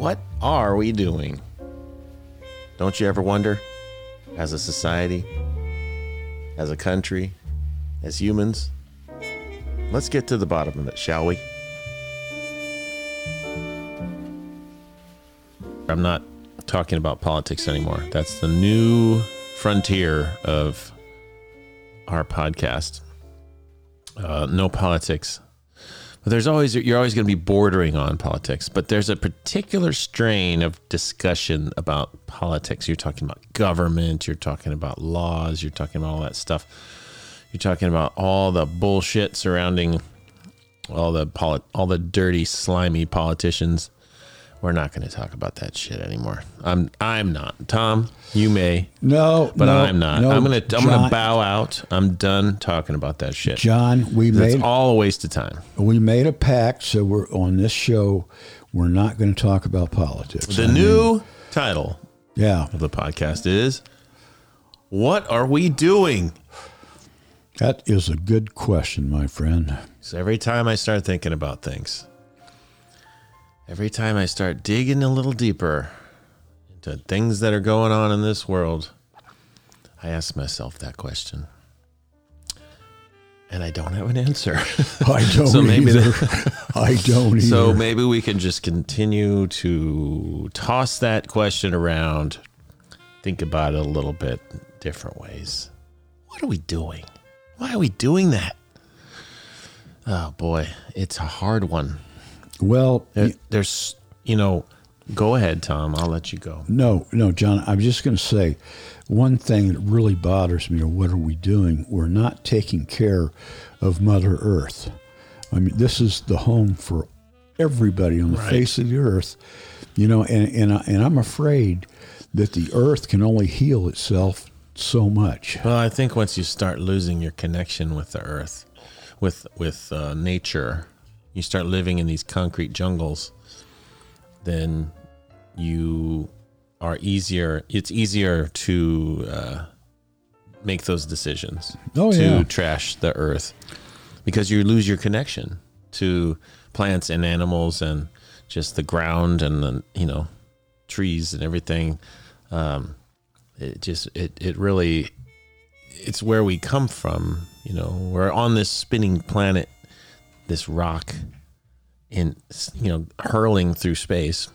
What are we doing? Don't you ever wonder, as a society, as a country, as humans? Let's get to the bottom of it, shall we? I'm not talking about politics anymore. That's the new frontier of our podcast. Uh, no politics. There's always you're always going to be bordering on politics. But there's a particular strain of discussion about politics. You're talking about government. You're talking about laws. You're talking about all that stuff. You're talking about all the bullshit surrounding all the polit- all the dirty, slimy politicians. We're not going to talk about that shit anymore. I'm I'm not. Tom, you may, No, but no, I'm not. no, I'm gonna I'm gonna bow out. I'm done talking about that shit. Jon, we made all a waste of time. we made a pact, so we're on this show. We're not going to talk about politics. The I mean, new title yeah, of the podcast is What Are We Doing? that is a good question, my friend. So every time I start thinking about things, every time I start digging a little deeper into things that are going on in this world, I ask myself that question. And I don't have an answer. I don't So maybe either. the- I don't either. so maybe we can just continue to toss that question around, think about it a little bit different ways. What are we doing? Why are we doing that? Oh boy, it's a hard one. Well, There- There's, you know, go ahead, Tom. I'll let you go. No, no, Jon, I'm just going to say one thing that really bothers me, or what are we doing? We're not taking care of Mother Earth. I mean, this is the home for everybody on the Right. face of the earth, you know, and, and, I, and I'm afraid that the earth can only heal itself so much. Well, I think once you start losing your connection with the earth, with with uh, nature, you start living in these concrete jungles, then you are easier. It's easier to uh, make those decisions Oh, to yeah. trash the earth because you lose your connection to plants and animals and just the ground and the you know trees and everything. Um, it just it it really it's where we come from you know we're on this spinning planet this rock in you know hurling through space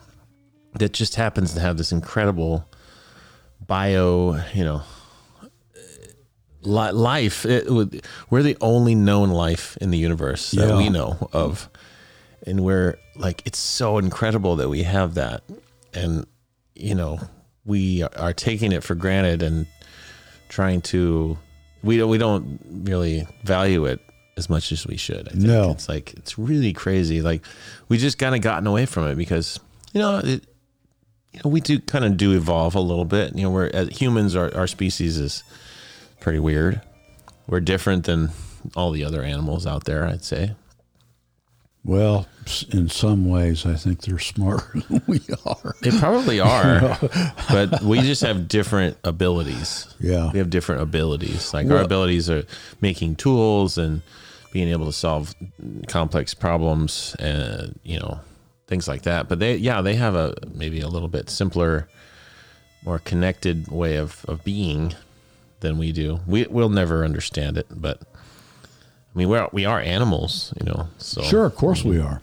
that just happens to have this incredible bio you know uh, life it, we're the only known life in the universe that Yeah. we know of and we're like it's so incredible that we have that and you know we are taking it for granted and trying to we don't we don't really value it as much as we should. I think No. it's like it's really crazy. Like we just kind of gotten away from it because you know it, you know we do kind of do evolve a little bit. You know, we're as humans, our our species is pretty weird. We're different than all the other animals out there. I'd say. Well, in some ways, I think they're smarter than we are. They probably are, but we just have different abilities. Yeah. we have different abilities. Like our abilities are making tools and being able to solve complex problems and you know things like that. But they, yeah, they have a maybe a little bit simpler, more connected way of of being than we do. We we'll never understand it, but I mean we're we are animals, you know. So Sure, of course we are.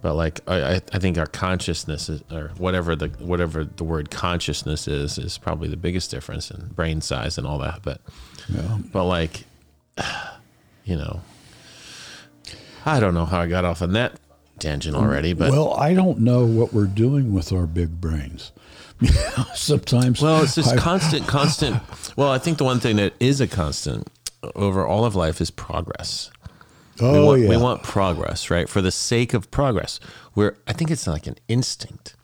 but like I, I- I think our consciousness is, or whatever the whatever the word consciousness is is probably the biggest difference in brain size and all that but Yeah. but like you know. I don't know how i got off on that tangent already but well, I don't know what we're doing with our big brains. Sometimes, well, it's just I- constant constant. Well i think the one thing that is a constant over all of life is progress. Oh we want, yeah, we want progress right? For the sake of progress. We're i think it's like an instinct.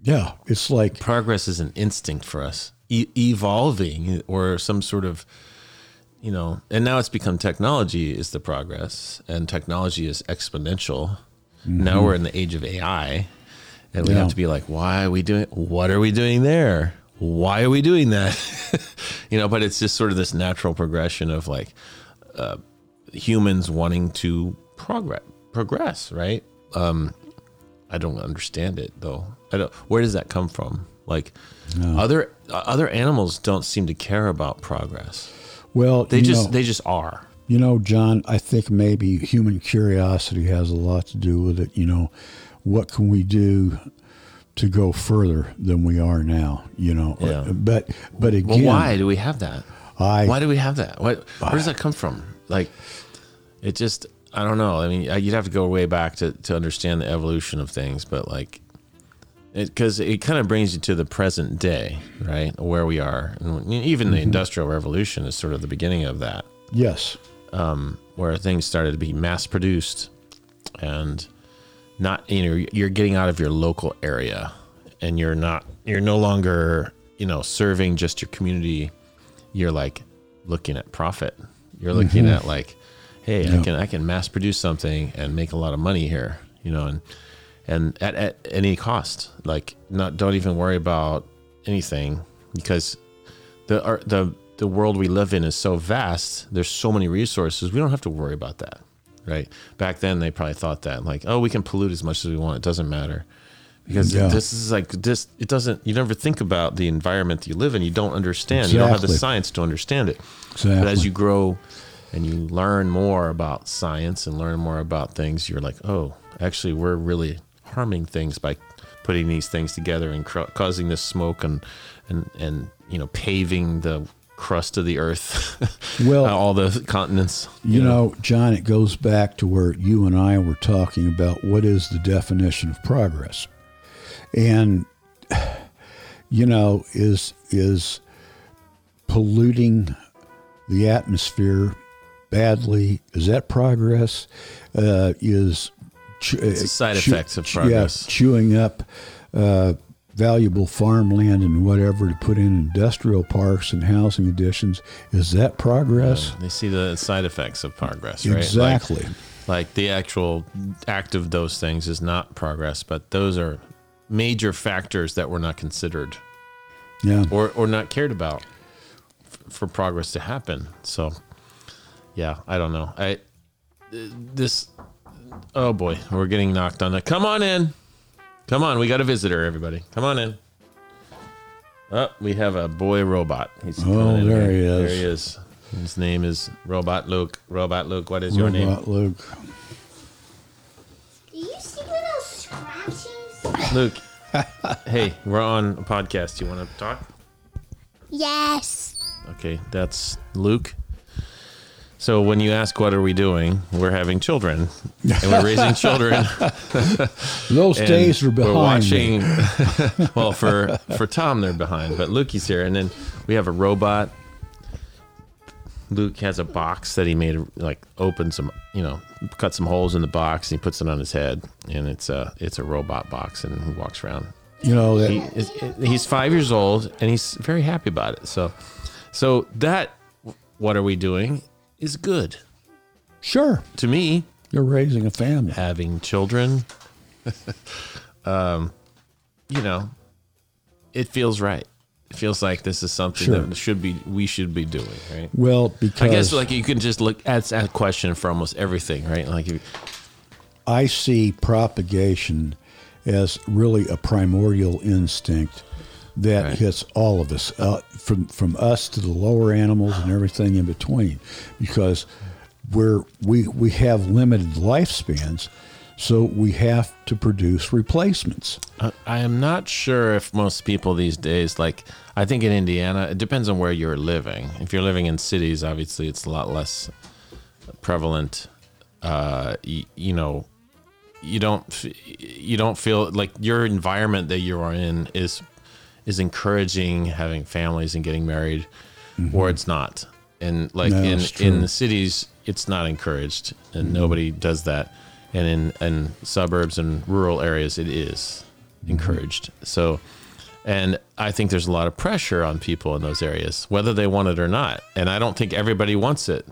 Yeah. It's like progress is an instinct for us e- evolving or some sort of you know and now it's become technology is the progress and technology is exponential now we're in the age of ai and we Yeah. have to be like why are we doing what are we doing there why are we doing that you know but it's just sort of this natural progression of like uh, humans wanting to progress progress right um I don't understand it though. I don't. Where does that come from? Like other other animals don't seem to care about progress. Well, They just know, they just are. You know, Jon, I think maybe human curiosity has a lot to do with it. You know, what can we do to go further than we are now? You know, Yeah. but but Well, again, why do we have that? I Why do we have that? What, where does that come from? Like, it just, I don't know. I mean, you'd have to go way back to, to understand the evolution of things, but like, because it, kind of brings you to the present day, right? Where we are. And even the mm-hmm. Industrial Revolution is sort of the beginning of that, yes, um, where things started to be mass produced and not, you know, you're getting out of your local area and you're not, you're no longer, you know, serving just your community. You're like looking at profit. You're looking mm-hmm. at like, hey, I can I can mass produce something and make a lot of money here, you know, and and at, at any cost. Like not don't even worry about anything because the our, the the world we live in is so vast. There's so many resources. We don't have to worry about that, right? Back then, they probably thought that like, oh, we can pollute as much as we want. It doesn't matter because Yeah. this is like this. It doesn't. You never think about the environment that you live in. You don't understand. You don't have the science to understand it. exactly. But as you grow and you learn more about science and learn more about things, you're like, oh, actually, we're really harming things by putting these things together and cr- causing this smoke and and and you know paving the crust of the earth, Well- all the continents. You know, Jon, it goes back to where you and I were talking about what is the definition of progress. And you know, is is polluting the atmosphere badly is that progress? Uh, is the side chew- effects of progress. Yeah, chewing up uh, valuable farmland and whatever to put in industrial parks and housing additions is that progress? They see the side effects of progress, right? Like- Exactly. like the actual act of those things is not progress, but those are major factors that were not considered yeah. or or not cared about f- for progress to happen. So, yeah, I don't know. I this oh boy, we're getting knocked on the. Come on in, come on. We got a visitor, everybody. Come on in. Oh, we have a boy robot. He's Oh, in there here. he is. There he is. His name is Robot Luke. Robot Luke. What is your name? Robot Luke. Do you see little scratches? Luke. hey, we're on a podcast. You want to talk? Yes. Okay, that's Luke. So when you ask what are we doing, we're having children and we're raising children. Those days are behind We're watching. me. well, for for Tom, they're behind, but Lukey's here, and then we have a robot. Luke has a box that he made, like open some, you know, cut some holes in the box, and he puts it on his head, and it's a it's a robot box, and he walks around. You know that He is, he's five years old, and he's very happy about it. So, so that what are we doing is good sure to me. you're raising a family. Having children, um, you know, it feels right. It feels like this is something Sure. that should be we should be doing, right? Well, because I guess like you can just look at a question for almost everything, right? Like you, I see propagation as really a primordial instinct that Right. hits all of us, uh, from from us to the lower animals and everything in between, because we're we we have limited lifespans, so we have to produce replacements. I I am not sure if most people these days, like, I think in Indiana, it depends on where you're living. If you're living in cities, obviously it's a lot less prevalent. Uh, you, you know, you don't, you don't feel like your environment that you are in is, is encouraging having families and getting married, or mm-hmm. it's not. And like No, in, in the cities, it's not encouraged and mm-hmm. nobody does that. And in, in suburbs and rural areas, it is mm-hmm. encouraged. So, and I think there's a lot of pressure on people in those areas, whether they want it or not. And I don't think everybody wants it.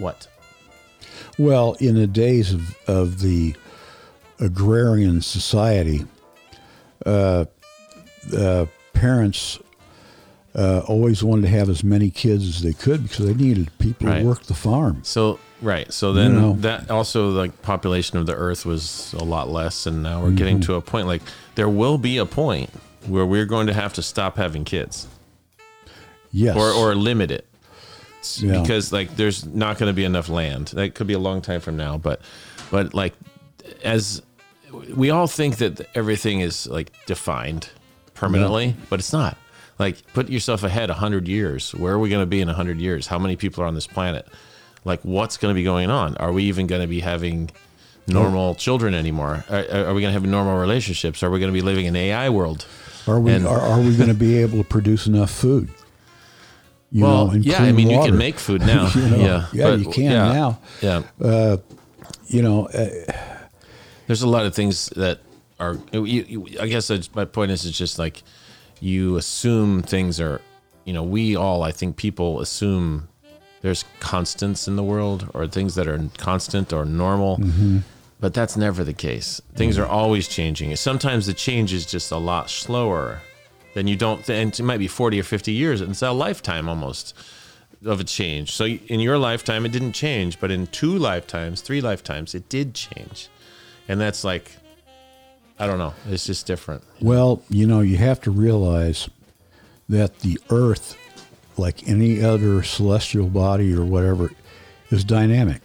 What? Well, in the days of, of the agrarian society, uh, uh, parents uh, always wanted to have as many kids as they could because they needed people Right. to work the farm. So Right. So then You know. that also like population of the earth was a lot less and now we're Mm-hmm. getting to a point like there will be a point where we're going to have to stop having kids Yes. or or limit it. Yeah. Because like there's not going to be enough land. That could be a long time from now, but but like as we all think that everything is like defined permanently, but it's not. Like put yourself ahead 100 years. Where are we going to be in 100 years? How many people are on this planet? Like what's going to be going on? Are we even going to be having normal children anymore? Are, are we going to have normal relationships? Are we going to be living in an AI world? Are we And- are, are we going to be able to produce enough food? You well, know, yeah, I mean, you can make food now. You know, yeah, yeah, but- you can yeah, now. Yeah, You know, uh, there's a lot of things that are. You, you, I guess my point is, it's just like you assume things are. You know, we all, I think, people assume there's constants in the world or things that are constant or normal. Mm-hmm. But that's never the case. Things are always changing. Sometimes the change is just a lot slower than you don't. And it might be 40 or 50 years. It's a lifetime almost of a change. So in your lifetime, it didn't change, but in two lifetimes, three lifetimes, it did change. And that's like, I don't know. It's just different. well, you know, you have to realize that the Earth, like any other celestial body or whatever, is dynamic.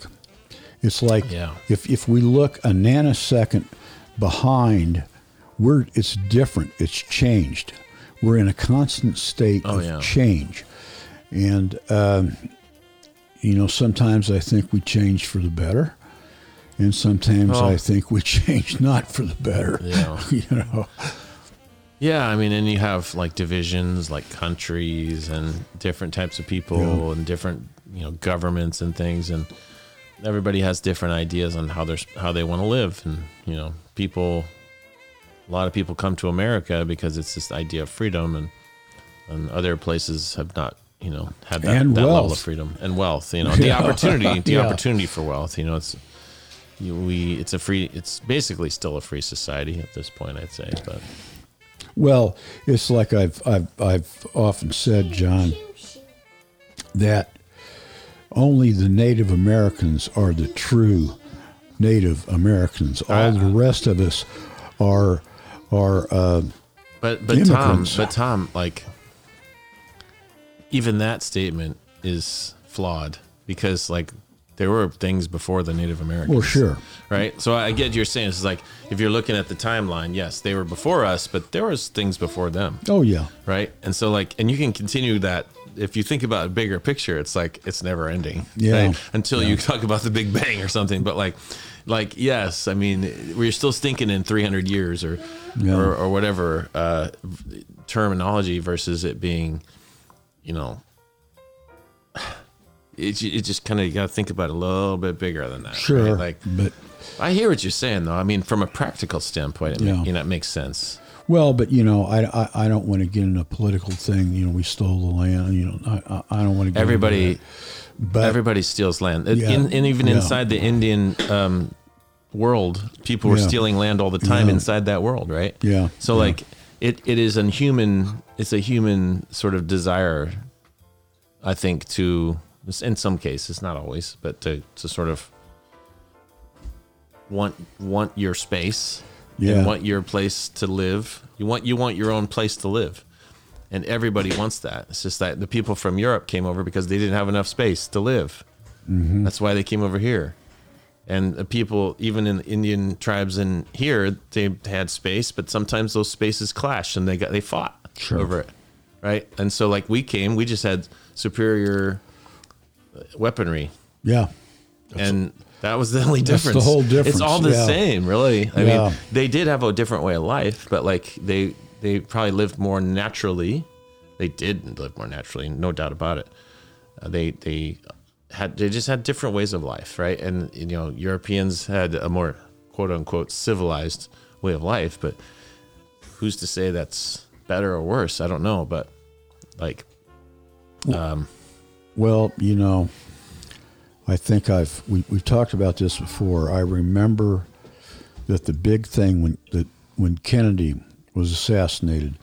It's like Yeah. if if we look a nanosecond behind, we're it's different. It's changed. We're in a constant state Oh, of yeah. change, and um, you know sometimes I think we change for the better, and sometimes Oh. I think we change not for the better. Yeah. you know. Yeah, I mean, and you have like divisions, like countries and different types of people Yeah. and different, you know, governments and things, and everybody has different ideas on how they're how they want to live, and you know, people. A lot of people come to America because it's this idea of freedom, and and other places have not, you know, had that, that level of freedom and wealth. You know, the opportunity, the Yeah. opportunity for wealth. You know, it's we it's a free. It's basically still a free society at this point, I'd say, but. Well, it's like I've I've I've often said, Jon, that only the Native Americans are the true Native Americans. All the rest of us are are uh, But but Tom, but Tom, like even that statement is flawed because like there were things before the Native Americans. well, sure. Right? So I get you're saying it's like if you're looking at the timeline, yes, they were before us, but there was things before them. Oh yeah, Right? And so like and you can continue that if you think about a bigger picture, it's like it's never ending. Yeah. right? Until you talk about the Big Bang or something. But like like yes, I mean we're still stinking in 300 years or Yeah. or, or whatever uh, terminology versus it being, you know, it, it just kind of you got to think about it a little bit bigger than that. sure. right? Like but I hear what you're saying though. I mean, from a practical standpoint, it Yeah. ma- you know, it makes sense. well, but you know, I, I I don't want to get in a political thing. You know, we stole the land. You know, I I, don't want to. Get Everybody, but everybody steals land, Yeah. In, and even Yeah. inside the Indian um, world, people were Yeah. stealing land all the time inside that world, right? Yeah. So like, it, it is a human. It's a human sort of desire, I think, to in some cases, not always, but to to sort of want want your space Yeah. and want your place to live. You want you want your own place to live. And everybody wants that. It's just that the people from Europe came over because they didn't have enough space to live. Mm-hmm. That's why they came over here. And the people, even in Indian tribes in here, they had space, but sometimes those spaces clashed and they got they fought Sure. over it, right? And so, like we came, we just had superior weaponry, yeah, and that was the only That's the difference. whole difference, It's all the yeah. same, really. I Yeah. mean, they did have a different way of life, but like they they probably lived more naturally. They did live more naturally, no doubt about it. Uh, they they had they just had different ways of life, right? And you know, Europeans had a more quote unquote civilized way of life, but who's to say that's better or worse? I don't know, but like um Well, you know, I think I've we, we've talked about this before. I remember that the big thing when that when Kennedy was assassinated,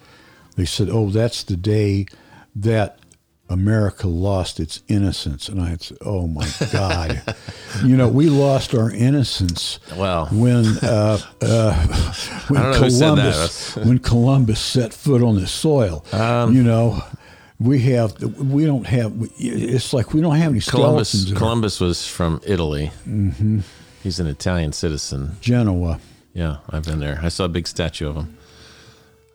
they said, "Oh, that's the day that America lost its innocence, and I said, "Oh my God!" you know, we lost our innocence Well. when uh, uh, when don't know who said that. Columbus when Columbus set foot on this soil. Um, you know, we have we don't have. It's like we don't have any Columbus Columbus was from Italy. Mm-hmm. He's an Italian citizen. Genoa. Yeah, I've been there. I saw a big statue of him.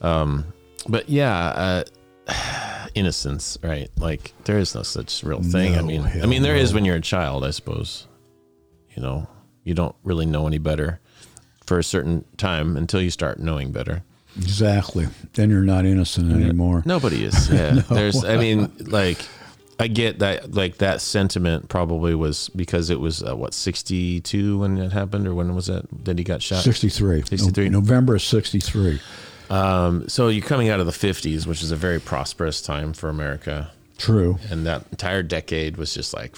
Um, but yeah, uh, innocence, right? Like there is no such real thing. I mean, I mean there is no. when you're a child, I suppose. You know, you don't really know any better for a certain time until you start knowing better. Exactly. Then you're not innocent anymore. Nobody is. Yeah. There's. I mean, like, I get that. Like that sentiment probably was because it was uh, what 62 when it happened, or when was it that he got shot? 63. 63. No- November of 63. Um, so you're coming out of the 50s, which is a very prosperous time for America, True. and that entire decade was just like,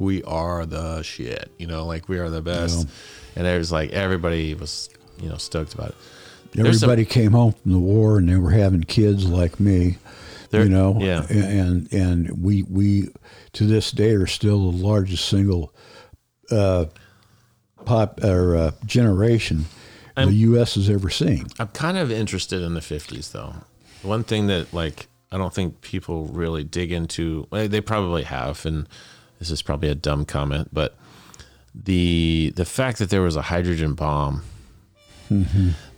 we are the shit. You know, like we are the best, and it was like everybody was, you know, stoked about it. There's some- Everybody came home from the war and they were having kids like me. You know, yeah. and and we we to this day are still the largest single uh, pop or uh, generation the U.S. has ever seen. I'm kind of interested in the 50s though. One thing that like I don't think people really dig into. Well, they probably have, and this is probably a dumb comment, but the the fact that there was a hydrogen bomb,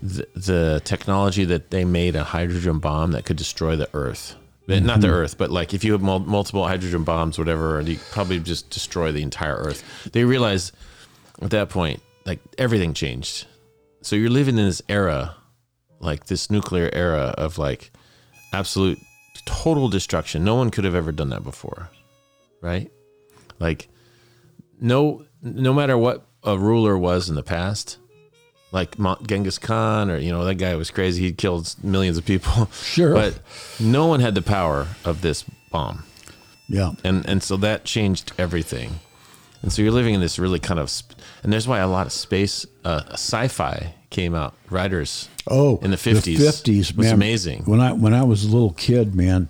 the, the technology that they made a hydrogen bomb that could destroy the Earth. But Not the mm-hmm. Earth, but like if you have mul- multiple hydrogen bombs, whatever, you probably just destroy the entire Earth. They realized at that point, like everything changed. So you're living in this era, like this nuclear era of like absolute total destruction. No one could have ever done that before, right? Like no, no matter what a ruler was in the past, like Genghis Khan or you know that guy was crazy. He killed millions of people. Sure. but no one had the power of this bomb Yeah, and and so that changed everything and so you're living in this really kind of sp- and there's why a lot of space uh, sci-fi came out writers Oh, in the 50s fifties was man. amazing When I when I was a little kid, man,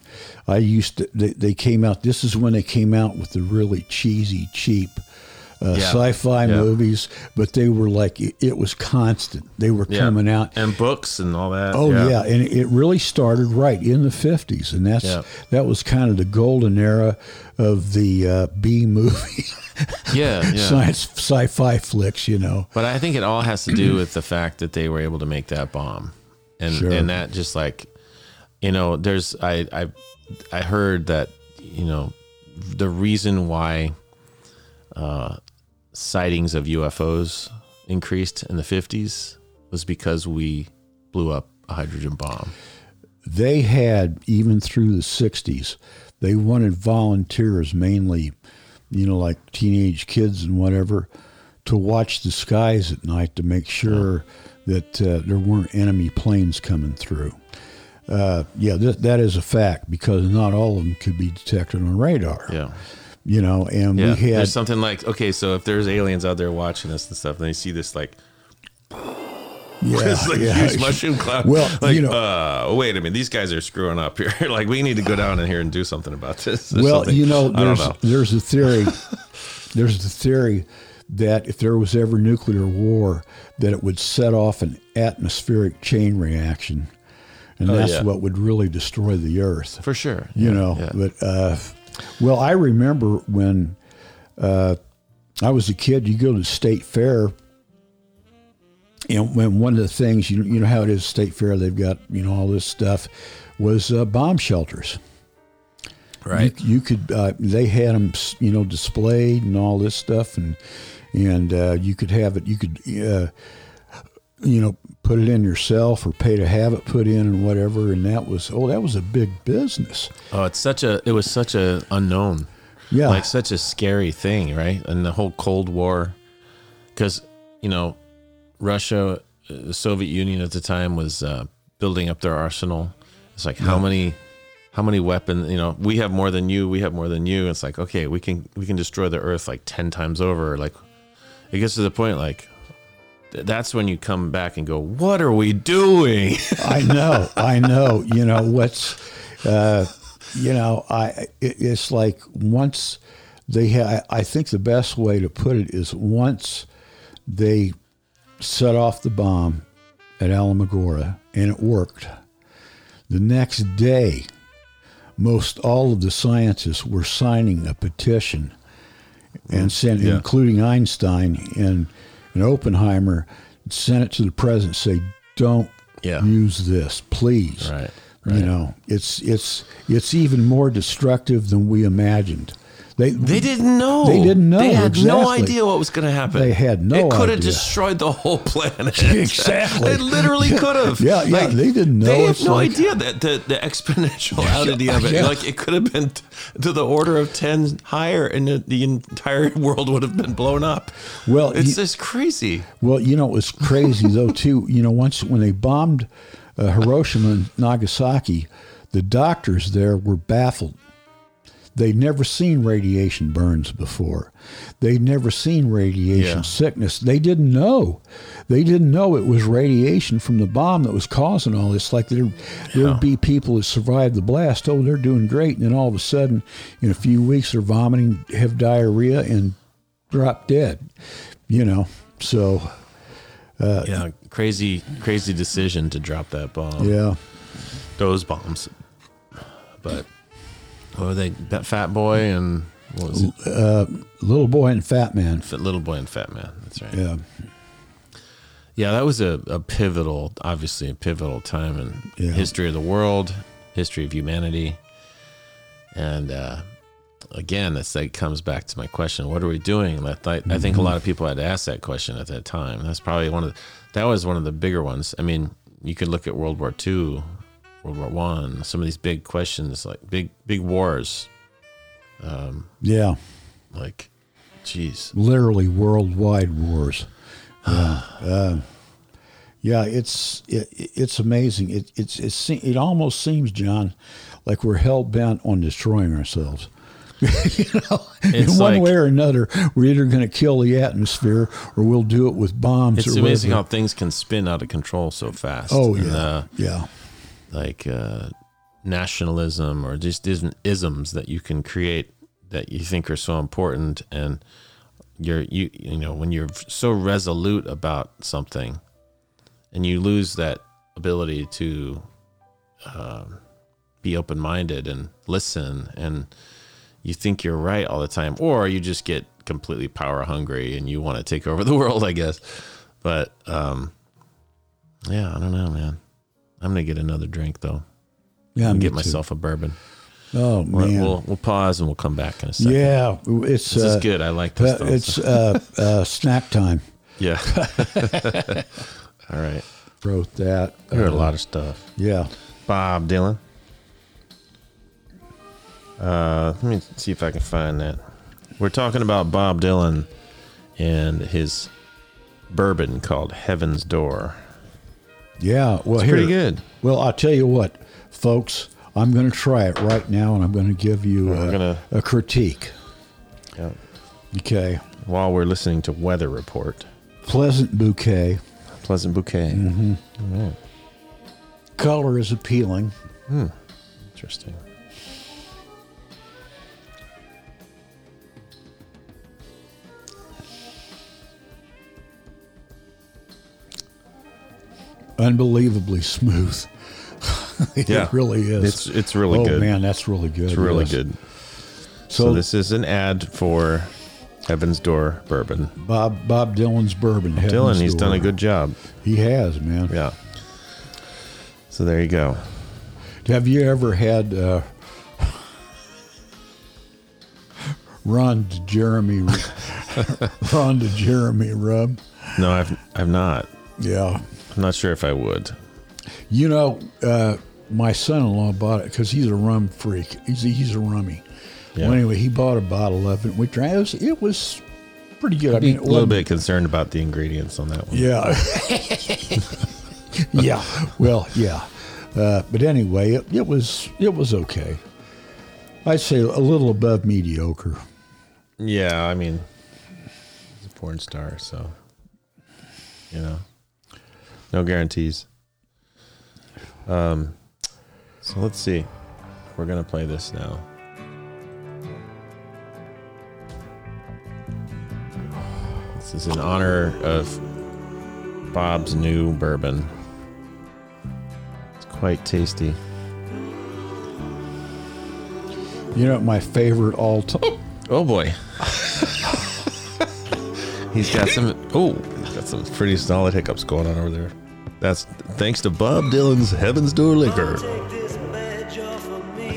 I used to. They, they came out. This is when they came out with the really cheesy, cheap. Uh, Yeah. sci-fi Yeah. movies, but they were like it, it was constant. They were coming out. and books and all that Oh yeah. and it really started right in the fifties, and that's that was kind of the golden era of the uh, B movie yeah yeah science sci-fi flicks. You know, but i think it all has to do with the fact that they were able to make that bomb and Sure. and that just like you know there's i i i heard that you know the reason why uh sightings of ufos increased in the 50s was because we blew up a hydrogen bomb. They had even through the 60s they wanted volunteers mainly you know like teenage kids and whatever to watch the skies at night to make sure that uh, there weren't enemy planes coming through. Uh, yeah th- that is a fact because not all of them could be detected on radar. Yeah you know and yeah we had there's something like okay so if there's aliens out there watching us and stuff and they see this like yeah, It's like yeah. huge mushroom cloud. Well, like, you know- uh, wait a minute, these guys are screwing up here. like, we need to go down in here and do something about this. well, you know, there's know. there's a theory. there's the theory that if there was ever nuclear war, that it would set off an atmospheric chain reaction, and Oh, that's yeah. what would really destroy the Earth. for sure. you Yeah, know, but uh, well, I remember when uh, I was a kid. You go to the state fair. And when one of the things you you know how it is state fair they've got you know all this stuff was uh, bomb shelters right. you, you could uh, they had them you know displayed and all this stuff and and uh, you could have it you could uh, you know put it in yourself or pay to have it put in and whatever and that was oh that was a big business Oh, it's such a. It was such a unknown. yeah like such a scary thing, right? And the whole Cold War, because you know, Russia, uh, the Soviet Union at the time was uh, building up their arsenal. It's like how many, how many weapons? You know, we have more than you. We have more than you. It's like okay, we can we can destroy the Earth like ten times over. Like it gets to the point like. Th- That's when you come back and go, "What are we doing?" I know I know you know what's uh, you know, I it, it's like once they ha I think the best way to put it is once they set off the bomb at Alamogordo and it worked. The next day, most all of the scientists were signing a petition and sent, Yeah. including Einstein and, and Oppenheimer, sent it to the president. Say, don't Yeah. use this, please. Right, You know, it's it's it's even more destructive than we imagined. They They didn't know. They didn't know, They had no idea what was going to happen. They had no idea. It could have destroyed the whole planet. Exactly. It literally could have. Yeah, yeah, they didn't know. They have no like- idea that the, the exponentiality of it. yeah. Like it could have been t- to the order of ten higher, and the, the entire world would have been blown up. Well, it's you- just crazy. Well, you know, it was crazy though too. You know, once when they bombed uh, Hiroshima and Nagasaki, the doctors there were baffled. They'd never seen radiation burns before. They'd never seen radiation Yeah. sickness. They didn't know. They didn't know it was radiation from the bomb that was causing all this. Like there, there'd Yeah. be people that survived the blast. Oh, they're doing great, and then all of a sudden, in a few weeks, they're vomiting, have diarrhea, and drop dead. You know, so uh, yeah, crazy, crazy decision to drop that bomb. yeah. Those bombs. But what were they? That Fat Boy and what was it? Little boy and fat man. Fit Little Boy and Fat Man. That's right. Yeah. Yeah, that was a, a pivotal, obviously a pivotal time in Yeah. history of the world, history of humanity, and uh, again, it's like comes back to my question: What are we doing? I, th- I think a lot of people had asked that question at that time. That's probably one of the, that was one of the bigger ones. I mean, you could look at World War II, World War One, some of these big questions, like big big wars, Yeah. like, geez, Literally worldwide wars. Yeah. Uh, yeah, it's it, it's amazing. It it's it, it almost seems, Jon, like we're hell bent on destroying ourselves. you know, It's in one like- way or another, we're either going to kill the atmosphere or we'll do it with bombs. it's amazing how things can spin out of control so fast. Oh And, yeah, uh, yeah, like uh, nationalism or just isms that you can create that you think are so important and you're you you know when you're so resolute about something and you lose that ability to um, be open-minded and listen and you think you're right all the time or you just get completely power hungry and you want to take over the world i guess. But um yeah i don't know man i'm gonna get another drink though yeah. and me get too. myself a bourbon Oh We'll- man, we'll we'll pause and we'll come back in a second yeah. It's this uh, is good i like this uh, stuff. it's uh, uh, snack time. yeah all right Wrote that. I heard a Uh, lot of stuff Yeah. Bob Dylan. Uh, let me see if I can find that. We're talking about Bob Dylan and his bourbon called Heaven's Door. Yeah, well, It's here, pretty good. Well, I'll tell you what, folks. I'm going to try it right now, and I'm going to give you a, gonna- a critique. Yeah. Okay, While we're listening to Weather Report, pleasant bouquet. Pleasant Bouquet. Mm-hmm. Color is appealing. Hmm. Interesting. Unbelievably smooth. it Yeah. really is. It's it's really oh good. man, that's really good. it's really yes. good. So, So, this is an ad for Heaven's Door bourbon. Bob Bob Dylan's bourbon. Dylan, Heaven's he's done a good job. He has, man. Yeah. So there you go. Have you ever had uh, Ron de Jeremy Ron de Jeremy rub? No, I've I've not. Yeah. I'm not sure if I would. You know, uh, my son-in-law bought it because he's a rum freak. He's a, he's a rummy. Yeah. Well, anyway, he bought a bottle of it. We drank. It was, it was pretty good. I Be mean, a little bit concerned about the ingredients on that one. Yeah. yeah. Well, yeah. Uh, but anyway, it, it was it was okay. I'd say a little above mediocre. Yeah, I mean, he's a porn star, so you know, no guarantees. Um, so let's see. we're gonna play this now. This is in honor of Bob's new bourbon. It's quite tasty. You know, my favorite all time. Oh boy. he's got some oh, he's got some pretty solid hiccups going on over there. That's thanks to Bob Dylan's Heaven's Door Liquor.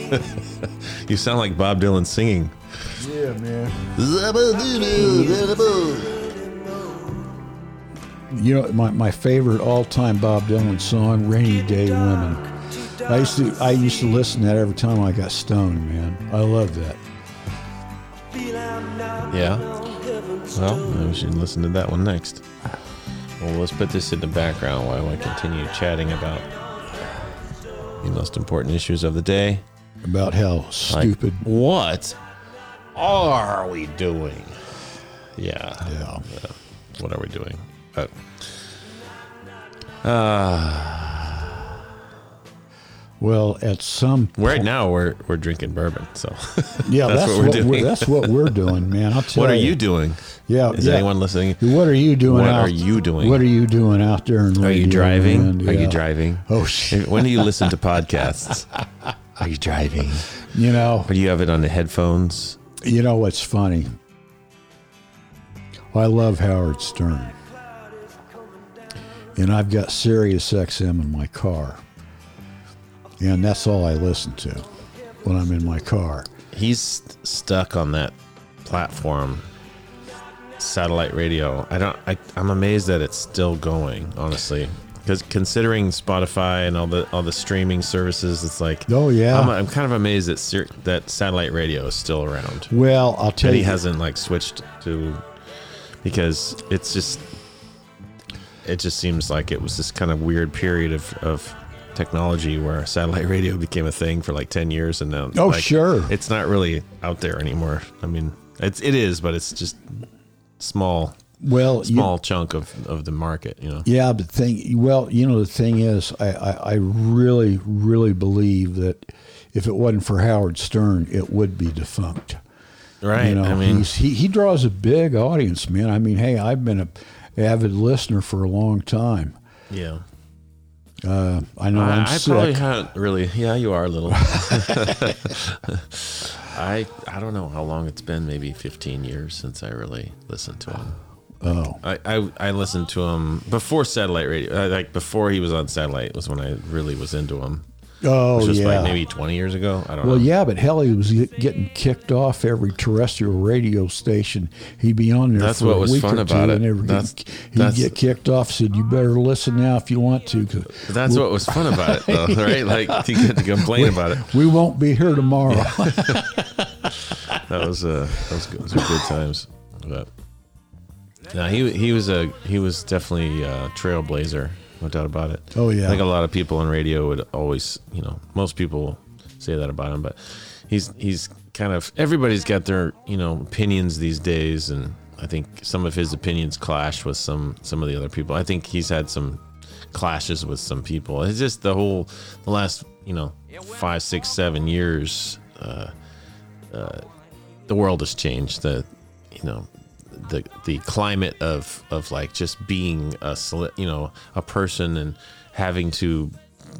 you sound like Bob Dylan singing. Yeah, man. You know, my, my favorite all time Bob Dylan song, Rainy Day Women. I used to I used to listen to that every time I got stoned, man. I love that. Yeah. Well, maybe we should listen to that one next. Well, let's put this in the background while I continue chatting about the most important issues of the day. About how Like, stupid. what are we doing? Yeah. Yeah. What are we doing? But, uh, Well, at some right now we're we're drinking bourbon. So yeah, that's that's, what we're what, doing. we're, that's what we're doing, man. I'll tell what are you. doing? Yeah, Is yeah. anyone listening? What are you doing? What out, are you doing? What are you doing out there in Are you driving? Are you driving? Oh shit! When do you listen to podcasts? Are you driving? You know, Or do you have it on the headphones? you know what's funny? I love Howard Stern, and I've got Sirius XM in my car, and that's all I listen to when I'm in my car. He's st- stuck on that platform, satellite radio. I don't. I, I'm amazed that it's still going. Honestly, because considering Spotify and all the all the streaming services, it's like Oh yeah. I'm, I'm kind of amazed that that satellite radio is still around. well, I'll tell And he hasn't like switched to because it's just it just seems like it was this kind of weird period of of technology where satellite radio became a thing for like 10 years and now Oh, like, sure. it's not really out there anymore i mean it's it is but it's just small well, you- small chunk of of the market you know Yeah, but thing well, you know the thing is, I, I, I really, really believe that if it wasn't for Howard Stern, it would be defunct. right You know, i mean he's, he he draws a big audience, man. I mean, hey, I've been a avid listener for a long time. yeah Uh, I know I, I'm I sick. probably haven't really. Yeah, you are a little. I I don't know how long it's been. Maybe 15 years since I really listened to him. oh, I, I, I listened to him before satellite radio. uh, Like before he was on satellite was when I really was into him. Oh Which was yeah. like maybe 20 years ago. I don't know. well, know. yeah, but hell, he was getting kicked off every terrestrial radio station. He'd be on there That's for what a was week fun or about two, it. and every- That's- he'd that's- get kicked off. Said, "You better listen now if you want to." 'cause That's what was fun about it, though, right? Like you get to complain about it. we won't be here tomorrow. That was uh, that was good. Those were good times. But no, he he was a he was definitely a trailblazer, no doubt about it. Oh, yeah. I think a lot of people on radio would always, you know, most people say that about him, but he's he's kind of everybody's got their you know opinions these days, and I think some of his opinions clash with some some of the other people. I think he's had some clashes with some people. It's just the whole the last you know five, six, seven years. Uh, the world has changed. The you know the the climate of of like just being a you know a person and having to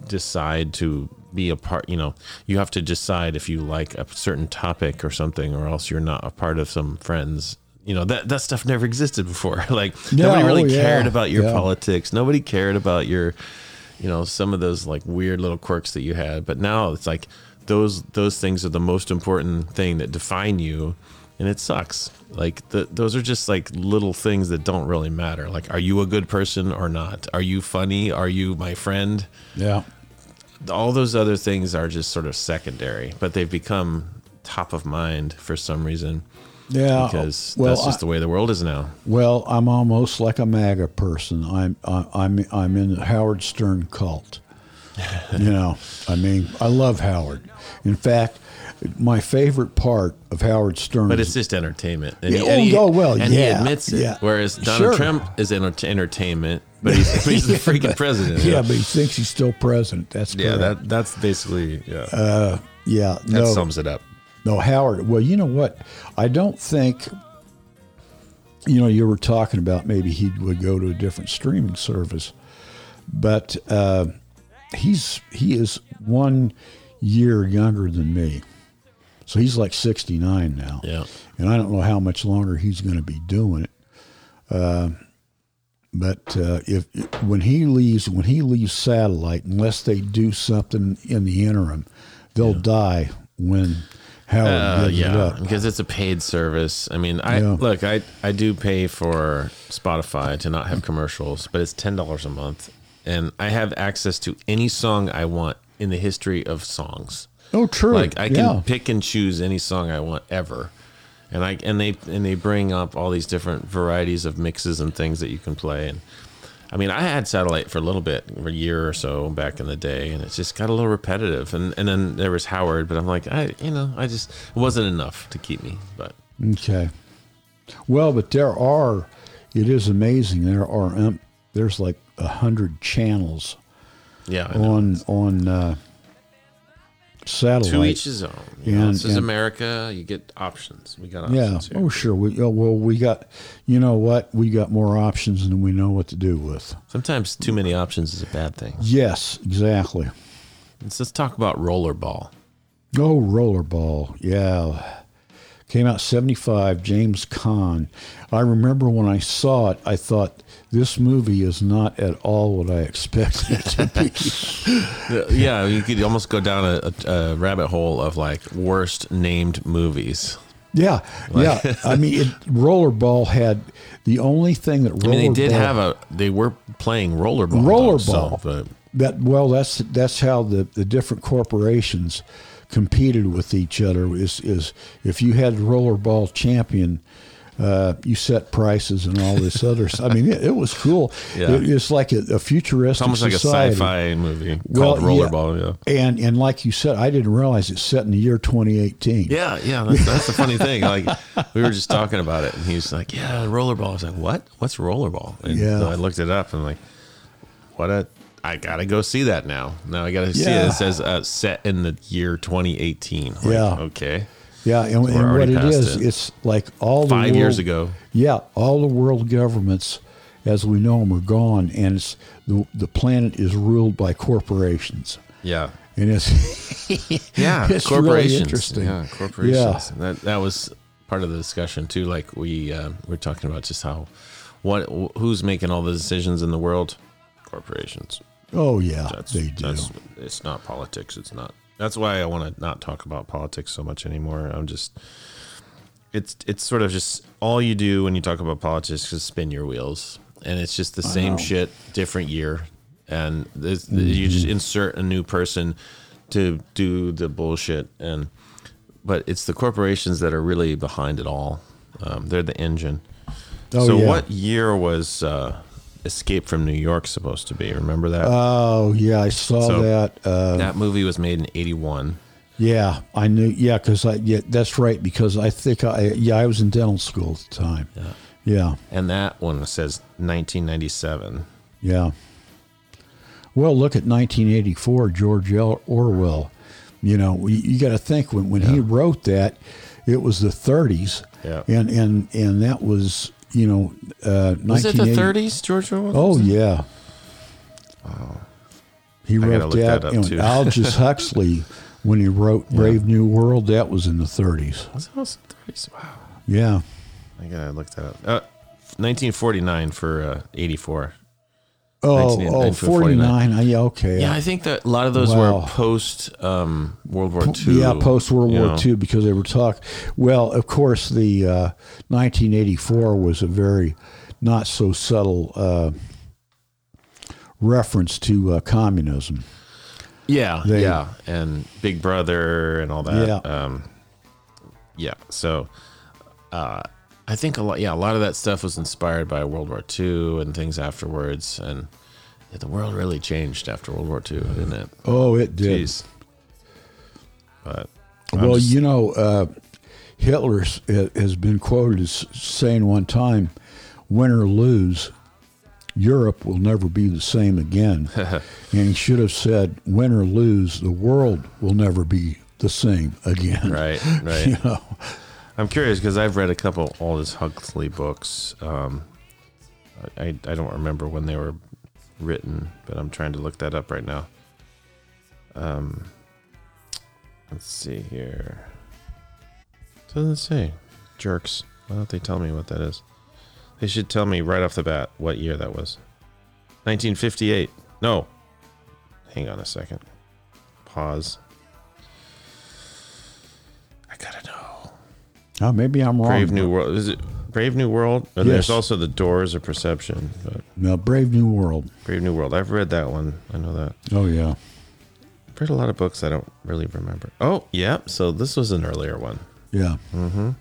decide to be a part you know you have to decide if you like a certain topic or something or else you're not a part of some friends. You know that that stuff never existed before. Like nobody really oh, yeah, cared about your yeah. politics. Nobody cared about your you know some of those like weird little quirks that you had. But now it's like those those things are the most important thing that define you and it sucks like the, those are just like little things that don't really matter like are you a good person or not are you funny are you my friend yeah. all those other things are just sort of secondary but they've become top of mind for some reason Yeah, because well, that's just I- the way the world is now Well, I'm almost like a MAGA person. I'm I- I'm I'm in the Howard Stern cult. you know, I mean, I love Howard. In fact, my favorite part of Howard Stern. But it's just entertainment. And Yeah, he, and oh, he- oh, well, and he admits it. yeah. Whereas Donald Sure. Trump is enter- entertainment, but he's, but he's the freaking president. Yeah, but he thinks he's still president. That's yeah. correct. That that's basically yeah. yeah, that no, sums it up. no, Howard. Well, you know what? I don't think. You know, you were talking about maybe he would go to a different streaming service, but uh, he's he is one year younger than me, so he's like sixty nine now. Yeah. and I don't know how much longer he's going to be doing it. Uh, but uh, if when he leaves, when he leaves satellite, unless they do something in the interim, they'll die when Howard Uh, gives it up. because it's a paid service. I mean, I Yeah. look, I I do pay for Spotify to not have commercials, but it's ten dollars a month, and I have access to any song I want in the history of songs. Oh, true. Like I can yeah. pick and choose any song I want ever, and I and they and they bring up all these different varieties of mixes and things that you can play. And I mean, I had satellite for a little bit, a year or so back in the day, and it just got a little repetitive. And and then there was Howard, but I'm like, I you know, I just it wasn't enough to keep me. But Okay. Well, but there are. It is amazing. There are. Um, there's like a hundred channels yeah, on on uh, satellite. to each his own. You know, And- this is and- America. You get options. We got Yeah. options here. Oh, sure. We oh, well, we got. You know what? We got more options than we know what to do with. Sometimes too many options is a bad thing. Yes, exactly. Let's, let's talk about rollerball. Oh, Rollerball. Yeah. Came out 75, James Caan. I remember when I saw it, I thought, this movie is not at all what I expected it to be. Yeah, you could almost go down a, a, a rabbit hole of like worst named movies. yeah. Yeah. I mean, it, Rollerball had the only thing that Rollerball. I mean, they did have a. They were playing rollerball. Rollerball. So, but that well that's that's how the, the different corporations competed with each other is is if you had rollerball champion uh, you set prices and all this other stuff. I mean, it, it was cool. Yeah. It- it's like a, a futuristic it's almost society. like a sci-fi movie Well, called Rollerball. Yeah. And and like you said, I didn't realize it's set in the year 2018. Yeah, yeah, that's, that's the funny thing. Like we were just talking about it, and he's like, "Yeah, rollerball." I was like, "What? What's rollerball?" And Yeah. so I looked it up, and I'm like, "What a." I gotta go see that now. Now I gotta see it. Yeah. It says uh, set in the year 2018. Like, Yeah. Okay. Yeah, and, and what it is, it. it's like all the Five years ago. Yeah, all the world governments, as we know them, are gone, and it's the the planet is ruled by corporations, Yeah. and it's Yeah. It's corporations. really interesting. Yeah. Corporations. That that was part of the discussion too. Like we uh, we're talking about just how what who's making all the decisions in the world? Corporations. Oh yeah, That's, they do. That's, it's not politics. It's not. That's why I want to not talk about politics so much anymore. I'm just. It's it's sort of just all you do when you talk about politics is spin your wheels, and it's just the same know. shit, different year, and this, Mm-hmm. you just insert a new person to do the bullshit, and but it's the corporations that are really behind it all. Um, they're the engine. Oh, so yeah. what year was uh, Escape from New York supposed to be? Remember that? Oh yeah, I saw So- that. Uh, That movie was made in '81. yeah, I knew. Yeah, because I yeah, that's right. Because I think I yeah I was in dental school at the time. Yeah. Yeah, And that one says 1997. yeah. Well, look at 1984, George L. Orwell. You know, you, you got to think when when he wrote that, it was the 30s. Yeah. And and and that was you know uh, Was it the 30s, George Orwell? Oh yeah. Wow. He gotta wrote look that. that up, you know, too. Aldous Huxley, when he wrote Brave New World, that was in the 30s. Was it also 30s? Wow. Yeah. I gotta look that up. Uh, 1949 for uh, 84. Oh, 19- oh 49. Uh, Yeah, okay. Yeah, I think that a lot of those Wow. were post um, World War II. yeah, post World War know. II because they were talk. Well, of course, the uh, 1984 was a very not so subtle uh, reference to uh, communism. Yeah, They- yeah, and Big Brother and all that. Yeah. um, yeah. So, uh, I think a lot. Yeah, a lot of that stuff was inspired by World War II and things afterwards, and yeah, the world really changed after World War II, didn't it? Oh, it did. Jeez. But I'm Well, just- you know, uh, Hitler has been quoted as saying one time, "Win or lose, Europe will never be the same again. and he should have said, win or lose, the world will never be the same again. Right, right. you know, I'm curious because I've read a couple of Aldous Huxley books. Um, I I don't remember when they were written, but I'm trying to look that up right now. Um, let's see here. Doesn't say. Jerks. Why don't they tell me what that is? They should tell me right off the bat what year that was. 1958. No. Hang on a second. Pause. I gotta know. Oh, maybe I'm wrong. Brave New World. Is it Brave New World? And there's also the Doors of Perception. But No, Brave New World. Brave New World. I've read that one. I know that. Oh, yeah. I've read a lot of books I don't really remember. Oh, yeah. So this was an earlier one. Yeah. Mm-hmm.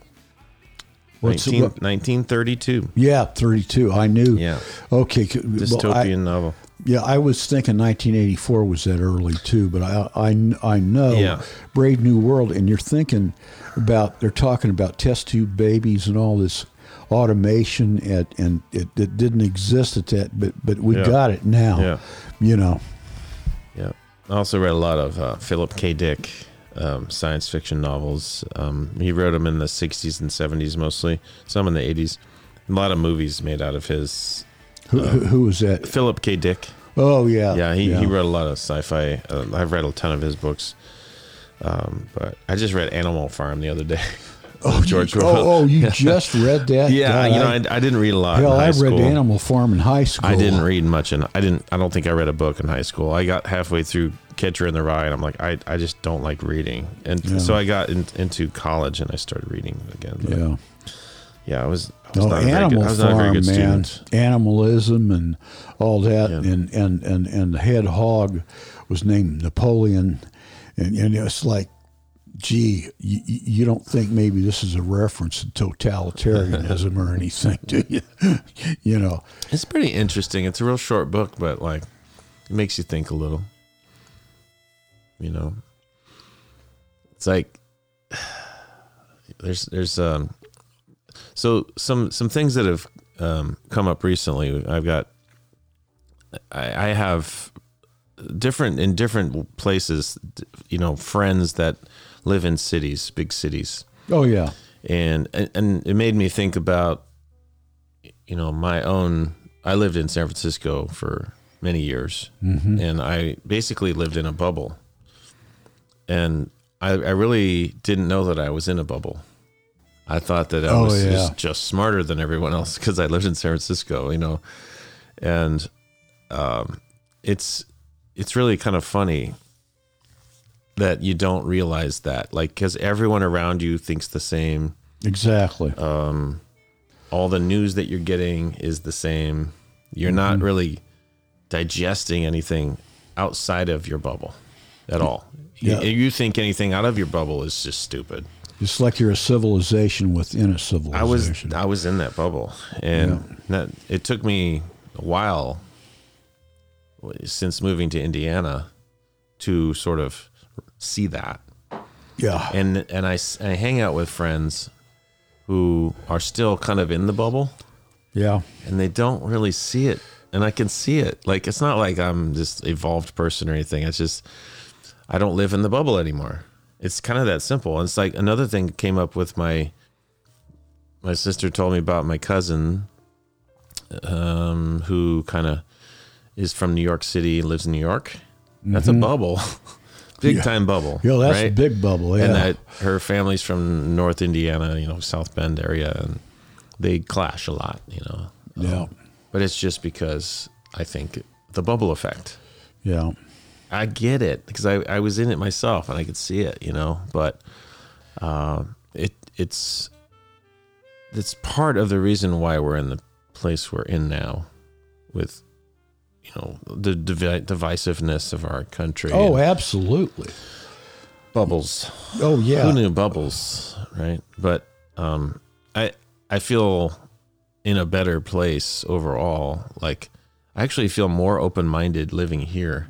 What's 19, what- 1932. Yeah, 32. I knew. Yeah. Okay. c- well, Dystopian I, novel. Yeah, I was thinking 1984 was that early too, but I, I, I know Yeah. Brave New World, and you're thinking about, they're talking about test tube babies and all this automation, at, and it, it didn't exist at that, but, but we Yeah. got it now. Yeah. You know, Yeah. I also read a lot of uh, Philip K. Dick um, science fiction novels. Um, he wrote them in the 60s and 70s mostly, some in the 80s. A lot of movies made out of his. Who, who, who was that? Philip K. Dick. Oh, yeah. Yeah, he, he wrote a lot of sci-fi. Uh, I've read a ton of his books, um, but I just read Animal Farm the other day. Oh, George you, Orwell. oh, oh, you just read that? yeah, God, you know, I, I, didn't read a lot. hell, in high I read school. Animal Farm in high school. I didn't read much, and I didn't. I don't think I read a book in high school. I got halfway through Catcher in the Rye, and I'm like, I, I just don't like reading, and Yeah. so I got in, into college and I started reading again. But Yeah. yeah, I was. Was No, not a very Animal good, I was not a very Farm, good man, student. animalism and all that, Yeah. and, and and and the head hog was named Napoleon, and, and it's like, gee, you, you don't think maybe this is a reference to totalitarianism or anything, do you? you know, It's pretty interesting. It's a real short book, but like, it makes you think a little. You know, it's like there's there's um so some some things that have um, come up recently. I've got I, I have different in different places. You know, friends that live in cities, big cities oh yeah, and and- and it made me think about you know my own i lived in san francisco for many years Mm-hmm. and i basically lived in a bubble and I, I really didn't know that i was in a bubble i thought that i Oh, was yeah. just, just smarter than everyone else because i lived in san francisco you know and um, it's it's really kind of funny that you don't realize that like because everyone around you thinks the same exactly. um, all the news that you're getting is the same. You're not Mm-hmm. really digesting anything outside of your bubble at all. You- You, think anything out of your bubble is just stupid. It's like you're a civilization within a civilization. I was I was in that bubble, and that, it took me a while since moving to Indiana to sort of see that. yeah, And and I, I hang out with friends who are still kind of in the bubble. yeah, and they don't really see it. And i can see it. Like it's not like i'm this evolved person or anything. It's just i don't live in the bubble anymore it's kind of that simple and it's like another thing came up with my my sister told me about my cousin um who kind of is from new york city lives in new york that's a bubble big Yeah. time bubble yeah. That's a big bubble. Yeah, and that her family's from North Indiana, you know, South Bend area, and they clash a lot, you know. yeah, But it's just because I think the bubble effect. yeah. I get it because I, I was in it myself and I could see it, you know. But um, it it's it's part of the reason why we're in the place we're in now, with you know the divi- divisiveness of our country. Oh, absolutely. bubbles. Oh yeah. Who knew bubbles, right? But um, I I feel in a better place overall. Like I actually feel more open minded living here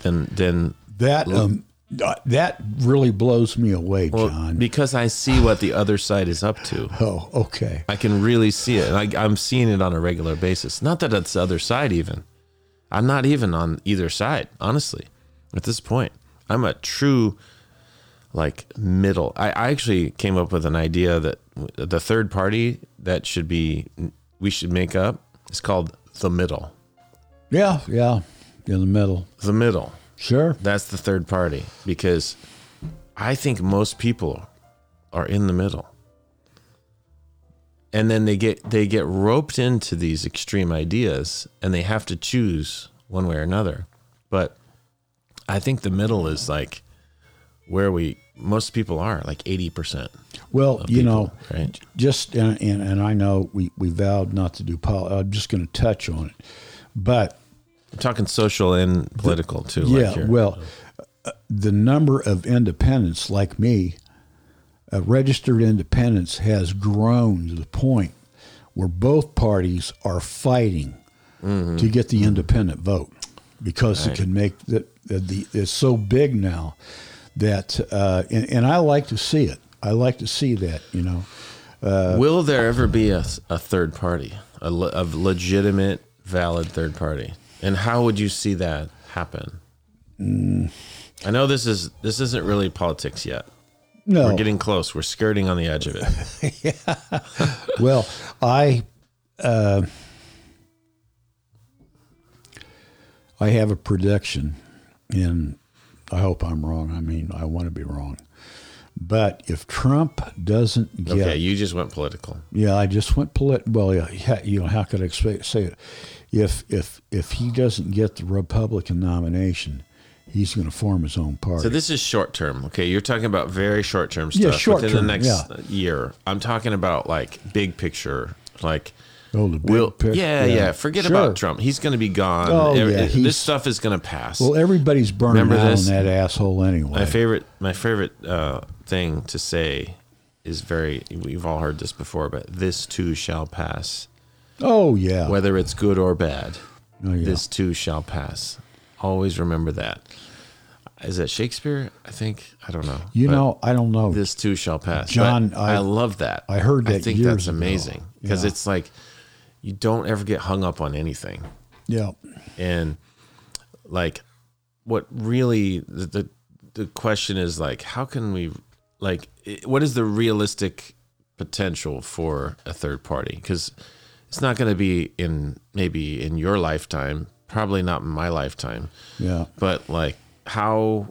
than than That um, Uh, That really blows me away, Well, Jon. because I see what the other side is up to. oh, okay. I can really see it. And I, I'm seeing it on a regular basis. Not that it's the other side, even. I'm not even on either side, honestly, at this point. I'm a true, like, middle. I, I actually came up with an idea that the third party that should be, we should make up is called the middle. Yeah, yeah. In the middle. The middle. Sure. That's the third party because I think most people are in the middle. And then they get they get roped into these extreme ideas and they have to choose one way or another. But I think the middle is like where we most people are, like 80%. Well, you know, right? just and, and, and I know we, we vowed not to do pol. I'm just going to touch on it, but I'm talking social and political too. yeah, like well, uh, the number of independents like me, uh, registered independents, has grown to the point where both parties are fighting to get the independent vote because it can make the, the, the it's so big now that uh, and, and I like to see it. I like to see that you know. Will there ever be a, a third party, a, le- a legitimate, valid third party? And how would you see that happen? Mm. I know this is this isn't really politics yet. No, We're getting close. We're skirting on the edge of it. yeah. Well, I uh, I have a prediction, and I hope I'm wrong. I mean, I want to be wrong. But if Trump doesn't get, Okay, you just went political. yeah, I just went polit. Well, yeah, yeah, you know, how could I expect, say it? If if if he doesn't get the Republican nomination, he's going to form his own party. So this is short term. Okay, you're talking about very short term Yeah, stuff short within term, the next yeah. year. I'm talking about like big picture, like oh, the big will. pic- yeah, yeah, Forget Sure. about Trump. He's going to be gone. Oh, Every- yeah, this stuff is going to pass. Well, everybody's burning Remember out this? on that asshole anyway. My favorite, my favorite uh, thing to say is very. We've all heard this before, but this too shall pass, oh yeah, whether it's good or bad. Oh, yeah. This too shall pass. Always remember that. Is that Shakespeare? I think I don't know. you But know, I don't know. this too shall pass. Jon, I- I, love that. I heard that. I think that's amazing because Yeah. it's like you don't ever get hung up on anything yeah, and like what really the, the the question is like how can we like what is the realistic potential for a third party because it's not going to be in maybe in your lifetime probably not in my lifetime. Yeah. but like how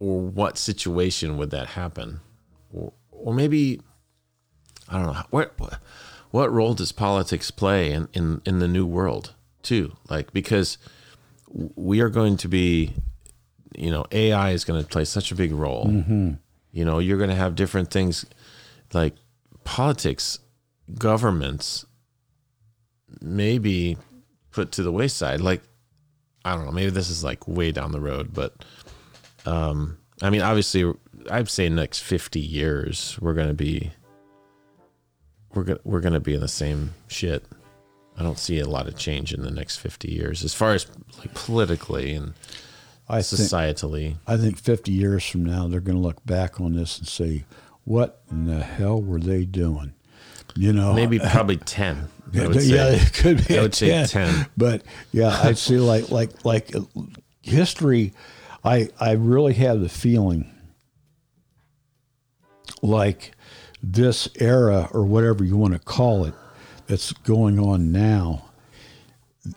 or what situation would that happen? Or, or maybe i don't know what what- what role does politics play in, in in the new world too? Like because we are going to be you know ai is going to play such a big role. Mm-hmm. You know you're going to have different things like politics governments maybe put to the wayside like I don't know. Maybe this is like way down the road, but um, I mean, obviously, I'd say next fifty years we're gonna be we're gonna we're gonna be in the same shit. I don't see a lot of change in the next fifty years, as far as like politically and I think societally. I think 50 years from now they're going to look back on this and say, "What in the hell were they doing?" You know, Maybe probably ten. I yeah, would say. it could be. I would say 10. but yeah, I'd say like like like history. I I really have the feeling like this era or whatever you want to call it that's going on now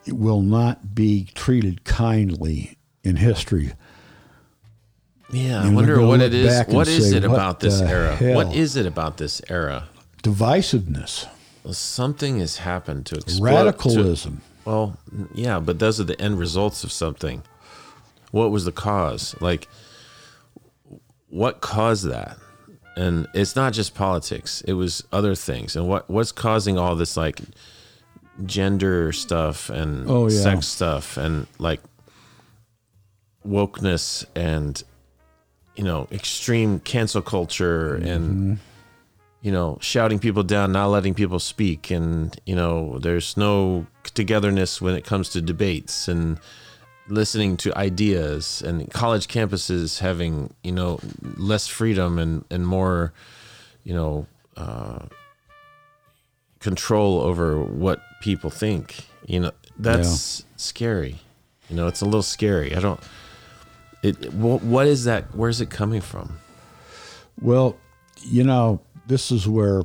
will not be treated kindly in history. Yeah, I And we're wonder what it is. What is it about this era? hell? What is it about this era? Divisiveness, Well, something has happened to explode. to- radicalism. Well, yeah, but those are the end results of something. What was the cause? Like, what caused that? And it's not just politics; it was other things. And what what's causing all this like gender stuff and Oh, yeah. sex stuff and like wokeness and you know extreme cancel culture and mm-hmm. You know shouting people down not letting people speak. And you know there's no togetherness when it comes to debates and listening to ideas. And college campuses having you know less freedom and and more you know uh, control over what people think. You know that's scary. You know it's a little scary. I don't it wh- what is that where's it coming from? Well, you know, this is where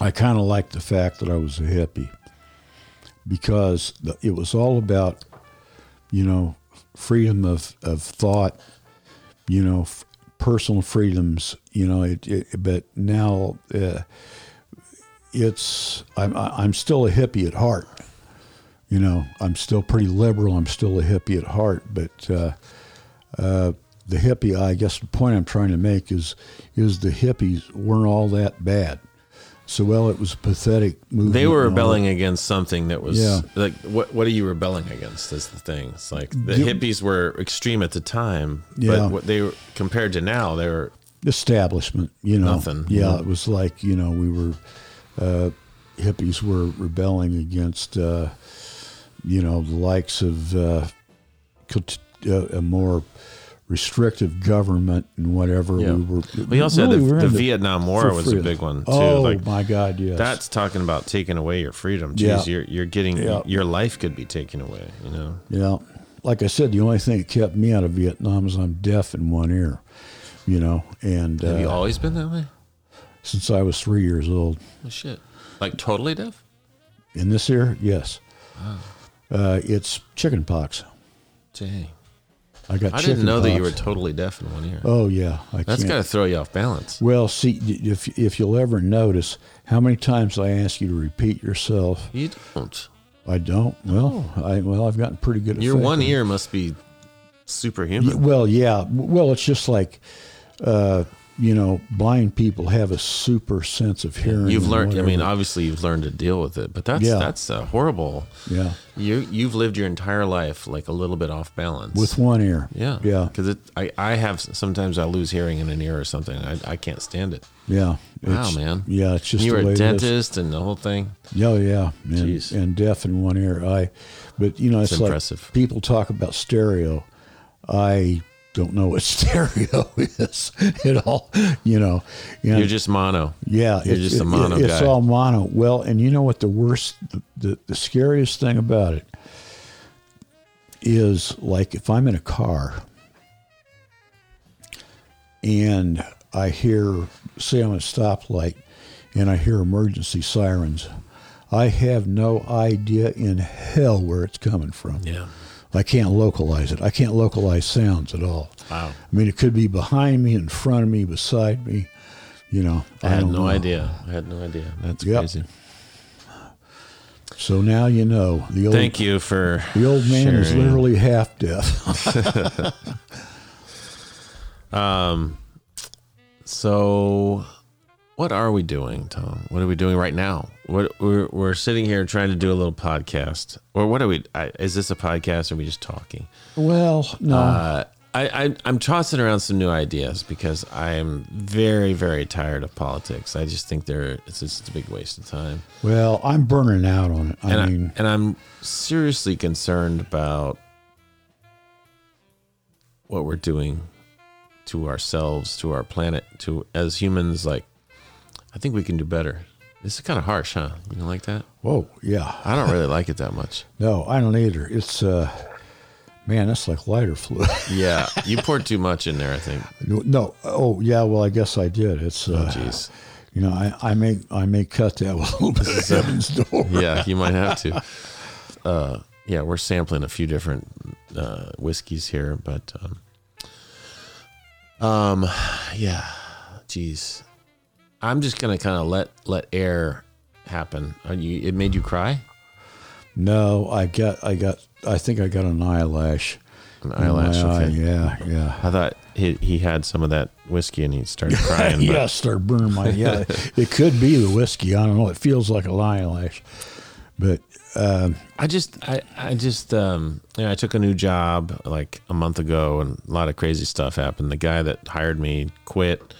I kind of like the fact that I was a hippie because it was all about, you know, freedom of, of thought, you know, f- personal freedoms, you know, it, it, but now uh, it's, I'm, I'm still a hippie at heart. You know, I'm still pretty liberal. I'm still a hippie at heart, but, uh, the hippie I guess the point I'm trying to make is is the hippies weren't all that bad. So well it was a pathetic movement. they were rebelling against something that was Yeah. like what what are you rebelling against is the thing it's like the hippies were extreme at the time Yeah. but what they were compared to now they were establishment, you know. Nothing, Yeah, yeah. it was like, you know, we were uh, hippies were rebelling against uh, you know, the likes of uh, uh, a more restrictive government and whatever Yeah. we were we also really the, the vietnam war was a big one too Oh like my God! Yes, that's talking about taking away your freedom Jeez, Yeah. you're you're getting Yeah. your life could be taken away you know Yeah. Like I said, the only thing that kept me out of Vietnam is I'm deaf in one ear, you know, and have you uh, always been that way since I was three years old. oh, shit like totally deaf In this ear, yes. Uh, it's chicken pox. dang I got i didn't know that you were totally deaf in one ear. Oh, yeah. I that's got to throw you off balance. Well, see, if, if you'll ever notice how many times I ask you to repeat yourself, you don't. I don't. Well, I well, I've gotten pretty good at your one ear must be superhuman. Well, yeah. Well, it's just like, uh, you know, blind people have a super sense of hearing. You've learned. I mean, obviously, you've learned to deal with it, but that's Yeah. that's uh, horrible. yeah, You you've lived your entire life like a little bit off balance with one ear. Yeah, yeah, Because I I have sometimes I lose hearing in an ear or something. I I can't stand it. yeah. Wow, man. Yeah, it's just you were a dentist and the whole thing. Yeah, yeah, and, Jeez. and deaf in one ear. I, but you know, it's, It's like impressive. people talk about stereo. I don't know what stereo is at all. You know, and You're just mono. yeah, you're it's- just a it- mono It's guy. all mono. Well, and you know what the worst, the, the, the scariest thing about it is like if I'm in a car and I hear, say I'm at a stoplight and I hear emergency sirens, I have no idea in hell where it's coming from. Yeah. I can't localize it. I can't localize sounds at all. Wow. I mean, it could be behind me, in front of me, beside me. You know, I had no know. idea. I had no idea. That's Yep. crazy. So now you know the old Thank you for the old man is literally half deaf. um. So, what are we doing, Tom? What are we doing right now? What we're we're sitting here trying to do a little podcast, or what are we? I, is this a podcast? Or are we just talking? well, no, Uh, I, I I'm tossing around some new ideas because I'm very very tired of politics. I just think they're it's just a big waste of time, well, I'm burning out on it. I and mean, I, and I'm seriously concerned about what we're doing to ourselves, to our planet, to as humans. Like, I think we can do better. This is kind of harsh, huh? You don't like that? whoa, yeah, I don't really like it that much. no, I don't either. It's uh, man, that's like lighter fluid. Yeah, you poured too much in there. I think. no, oh yeah, well, I guess I did. It's uh, Jeez. you know, I, I may I may cut that with a little bit of heaven's door. yeah, you might have to. Uh, yeah, we're sampling a few different uh, whiskeys here, but um, um, yeah, geez, I'm just gonna kind of let let air happen. Are you? It made you cry. No, I got I got I think I got an eyelash. An eyelash. eye. Okay. Yeah, yeah. I thought he he had some of that whiskey and he started crying. yeah, start burning my yeah. it could be the whiskey. I don't know. It feels like a eyelash, but um, I just, I, I just, um, yeah, I took a new job like a month ago, and a lot of crazy stuff happened. The guy that hired me quit.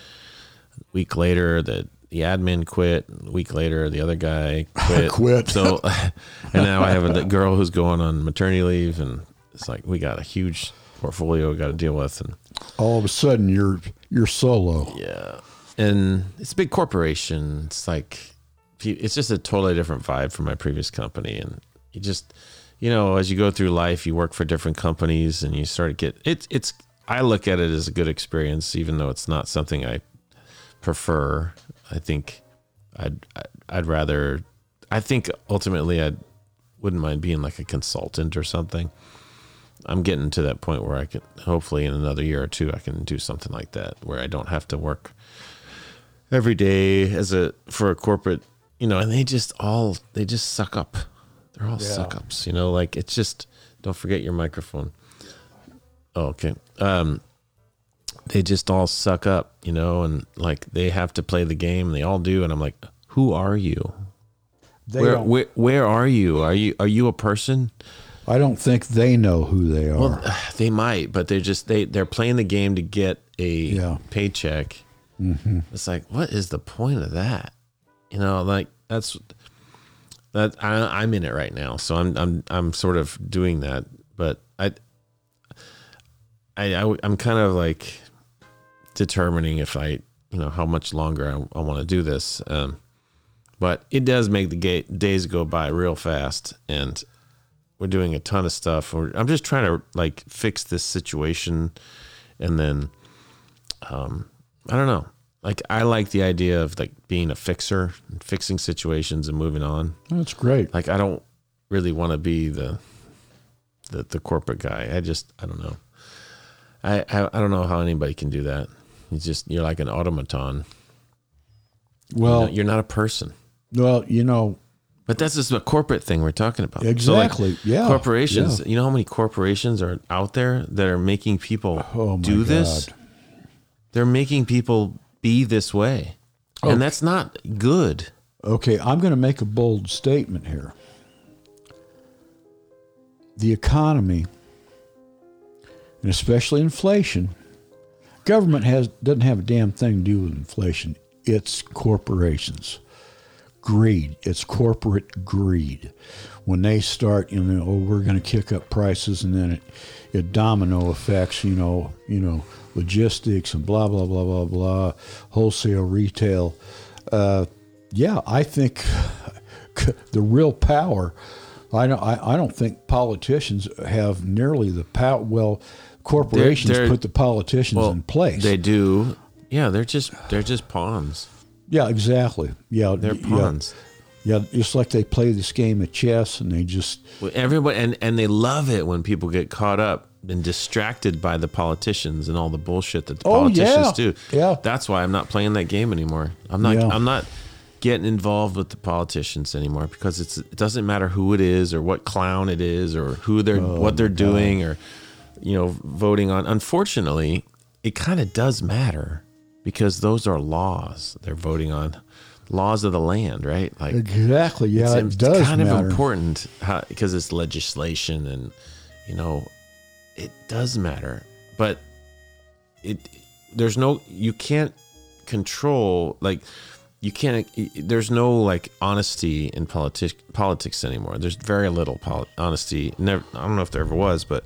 Week later, the the admin quit. A week later, the other guy quit. Quit. So, and now I have a girl who's going on maternity leave, and it's like we got a huge portfolio we got to deal with, and All of a sudden, you're you're solo. yeah, and it's a big corporation. It's like it's just a totally different vibe from my previous company, and you just you know as you go through life, you work for different companies, and you start to get it's it's. I look at it as a good experience, even though it's not something I prefer. I think I'd I'd rather. I think ultimately I wouldn't mind being like a consultant or something. I'm getting to that point where I can hopefully in another year or two I can do something like that where I don't have to work every day as a for a corporate, you know, and they just all they just suck up. They're all Yeah. suck ups, you know, like it's just don't forget your microphone. Oh, okay. Um they just all suck up, you know, and like they have to play the game and they all do and I'm like, "Who are you? They where, don't, where where are you? Are you are you a person?" I don't think they know who they are. Well, they might, but they're just they they're playing the game to get a Yeah. paycheck. Mm-hmm. It's like, what is the point of that? You know, like that's that I, I'm in it right now, so I'm I'm I'm sort of doing that, but I I, I I'm kind of like determining if I you know how much longer I, I want to do this. Um, but it does make the ga- days go by real fast, and we're doing a ton of stuff. We're, I'm just trying to like fix this situation, and then, um, I don't know. Like I like the idea of like being a fixer, and fixing situations and moving on. That's great. Like I don't really want to be the, the the corporate guy. I just I don't know. I, I I don't know how anybody can do that. You just you're like an automaton. Well, you're not, you're not a person. well, you know, But that's just a corporate thing we're talking about. So, like, exactly. yeah. corporations yeah. you know how many corporations are out there that are making people Oh do this God. they're making people be this way Oh. and that's not good Okay, I'm going to make a bold statement here. The economy, and especially inflation, government has doesn't have a damn thing to do with inflation. It's corporations. Greed. It's corporate greed. When they start, you know, oh, we're going to kick up prices, and then it, it domino effects, you know, you know, logistics and blah blah blah blah blah, wholesale, retail. Uh, yeah, I think the real power. I don't. I, I don't think politicians have nearly the power. Well, corporations they're- put the politicians well in place. they do yeah they're just they're just pawns yeah, exactly. Yeah, they're pawns Yeah, just like they play this game of chess, and they just Well, everybody and and they love it when people get caught up and distracted by the politicians and all the bullshit that the Oh, politicians yeah. do Yeah. that's why i'm not playing that game anymore i'm not Yeah. i'm not getting involved with the politicians anymore because it's it doesn't matter who it is or what clown it is or who they're Oh, what they're doing or you know voting on unfortunately it kind of does matter because those are laws they're voting on. Laws of the land right? Like exactly. Yeah, it's, it does kind matter. of important how, because it's legislation and you know it does matter. But it there's no you can't control like you can't there's no like honesty in politics politics anymore. There's very little poli- honesty. Never i don't know if there ever was but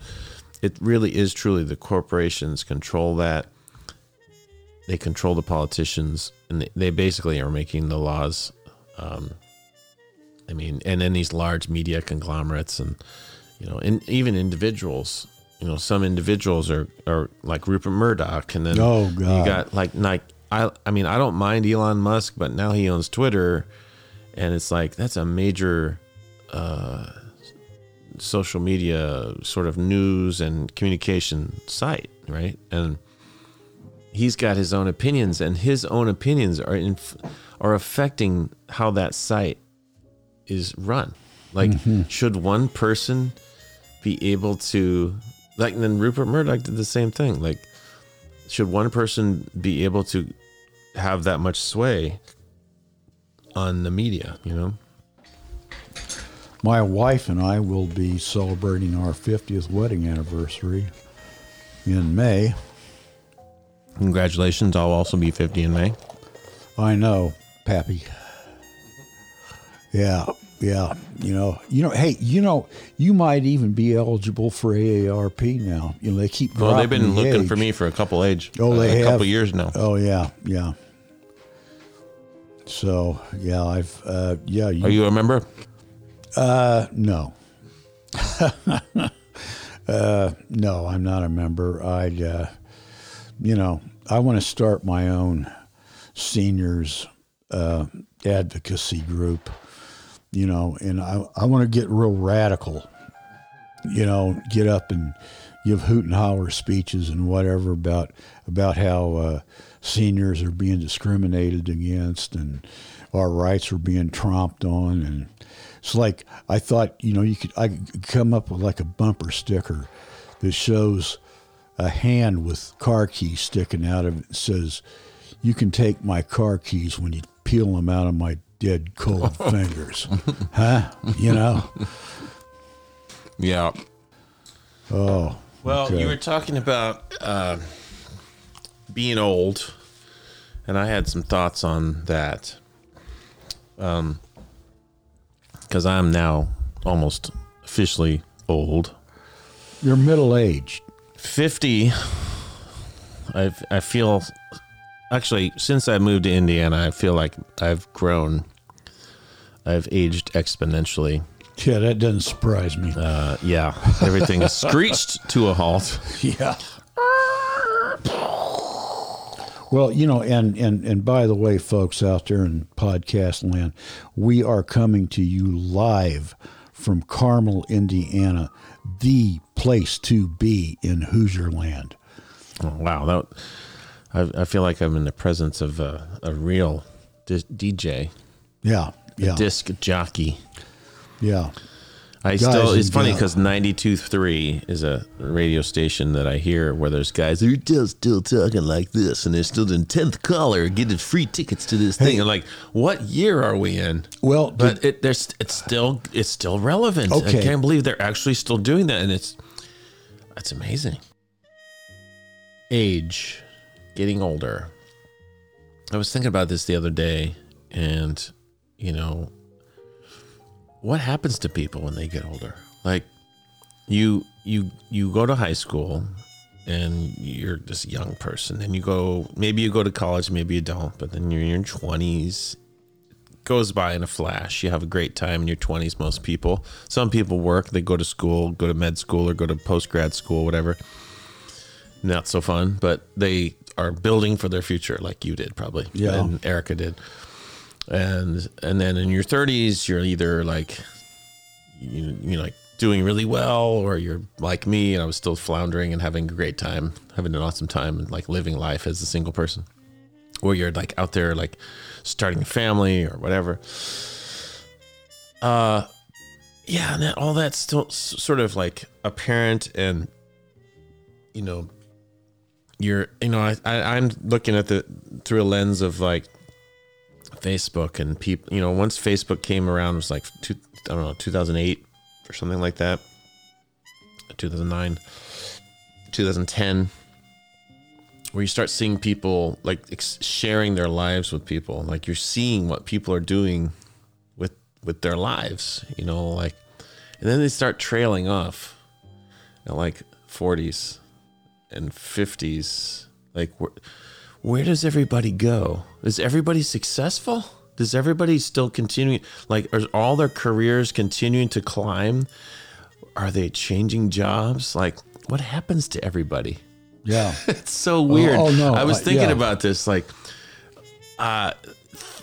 it really is truly the corporations control that they control the politicians and they, they basically are making the laws um, I mean, and then these large media conglomerates, and you know, and even individuals. You know, some individuals are are like Rupert Murdoch, and then Oh, God. you got like like I I mean, I don't mind Elon Musk, but now he owns Twitter, and it's like that's a major uh, social media sort of news and communication site, right? And he's got his own opinions, and his own opinions are in, are affecting how that site is run. Like, mm-hmm. should one person be able to, like, and then Rupert Murdoch did the same thing. Like, should one person be able to have that much sway on the media? You know, My wife and I will be celebrating our 50th wedding anniversary in May. congratulations! I'll also be fifty in May. I know, Pappy. Yeah, Yeah, you know, you know, hey, you know, you might even be eligible for AARP now. You know, they keep. Well, they've been the looking age. for me for a couple age. Oh, uh, they a have couple years now. Oh yeah, yeah. So yeah, I've uh, yeah. You, Are you a member? Uh, no. uh, no, I'm not a member. I, uh, you know, I want to start my own seniors uh, advocacy group. You know, and I I want to get real radical. You know, get up and give hoot and holler speeches and whatever about about how uh, seniors are being discriminated against and our rights are being tromped on and it's like I thought you know you could I could come up with like a bumper sticker that shows a hand with car keys sticking out of it and says you can take my car keys when you peel them out of my dead cold fingers huh you know Yeah. oh Well, Okay. you were talking about uh, being old, and I had some thoughts on that. Um, because I'm now almost officially old. you're middle aged. 50 I I feel actually since I moved to Indiana I feel like I've grown. I've aged exponentially. Yeah that doesn't surprise me. Uh, yeah everything is screeched to a halt. Yeah. Well, you know, and, and, and by the way, folks out there in podcast land, we are coming to you live from Carmel, Indiana, the place to be in Hoosier land. oh, wow that I, I feel like I'm in the presence of a, a real dis- DJ Yeah, yeah, disc jockey yeah. I still it's funny because 92.3 is a radio station that I hear where there's guys who are still, still talking like this and they're still in 10th caller getting free tickets to this thing. I'm like, what year are we in? Well, But it there's it's still it's still relevant. Okay. I can't believe they're actually still doing that and it's that's amazing. Age, getting older. I was thinking about this the other day and you know what happens to people when they get older? Like you you you go to high school and you're this young person and you go maybe you go to college, maybe you don't, but then you're in your 20s goes by in a flash. You have a great time in your 20s, most people. Some people work, they go to school, go to med school or go to post grad school, whatever. Not so fun, but they are building for their future like you did probably. Yeah. And Erica did. And and then in your 30s, you're either like you you like doing really well or you're like me and I was still floundering and having a great time, having an awesome time and like living life as a single person or you're like out there like starting a family or whatever. Uh, yeah, and that, all that's still sort of like apparent, and you know, you're you know, I, I I'm looking at the through a lens of like Facebook and people. You know, once Facebook came around, it was like two, I don't know, 2008 or something like that, 2009, 2010 where you start seeing people like ex- sharing their lives with people like you're seeing what people are doing with with their lives you know like and then they start trailing off at like 40s and 50s like where, does everybody go is everybody successful does everybody still continue like are all their careers continuing to climb are they changing jobs like what happens to everybody Yeah. it's so weird. oh, no, I was uh, thinking yeah. about this like uh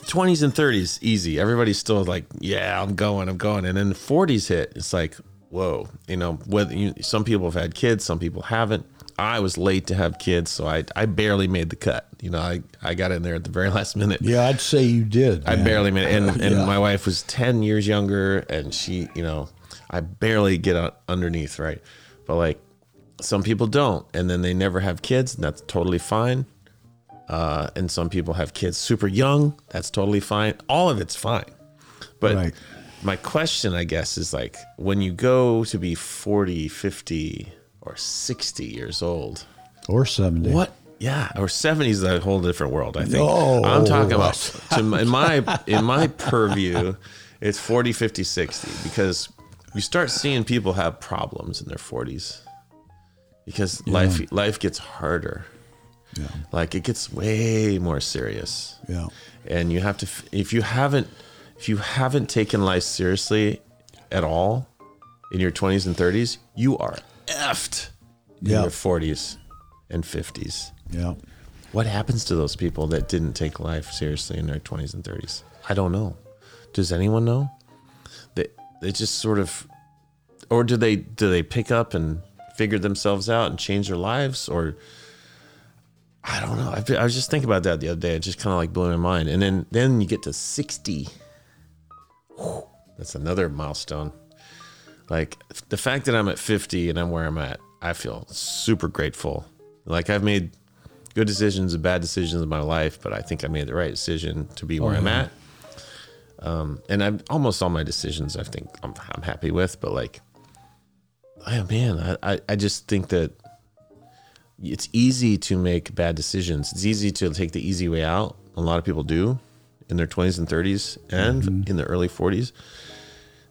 20s and 30s easy. Everybody's still like, yeah, I'm going, I'm going. And then the 40s hit. It's like, whoa, you know, whether you, some people have had kids, some people haven't. I was late to have kids, so I I barely made the cut. You know, I I got in there at the very last minute. Yeah, I'd say you did. I man. barely made it. And, and Yeah. my wife was 10 years younger, and she, you know, I barely get underneath, right? But like, some people don't, and then they never have kids, and that's totally fine. Uh, and some people have kids super young, that's totally fine. All of it's fine. But Right. my question, I guess, is like when you go to be 40, 50, or 60 years old, Or 70. what? Yeah, or seventies is a whole different world. I think. No. I'm talking about to, in my in my purview it's 40, 50, 60 because you start seeing people have problems in their 40s because life life gets harder. Yeah. Like it gets way more serious. Yeah. And you have to if you haven't if you haven't taken life seriously at all in your 20s and 30s, you are effed in Yeah. your 40s and 50s. Yeah. What happens to those people that didn't take life seriously in their 20s and 30s? I don't know. Does anyone know? They they just sort of or do they do they pick up and figure themselves out and change their lives or I don't know. I, I was just thinking about that the other day. It just kind of like blew my mind. And then then you get to 60. Whew, that's another milestone. Like the fact that I'm at 50 and I'm where I'm at, I feel super grateful. Like I've made good decisions and bad decisions in my life, but I think I made the right decision to be where I'm at. Um, and I'm almost all my decisions. I think I'm, I'm happy with, but like, oh man, I, I, I just think that it's easy to make bad decisions. It's easy to take the easy way out. A lot of people do in their 20s and 30s and in the early 40s.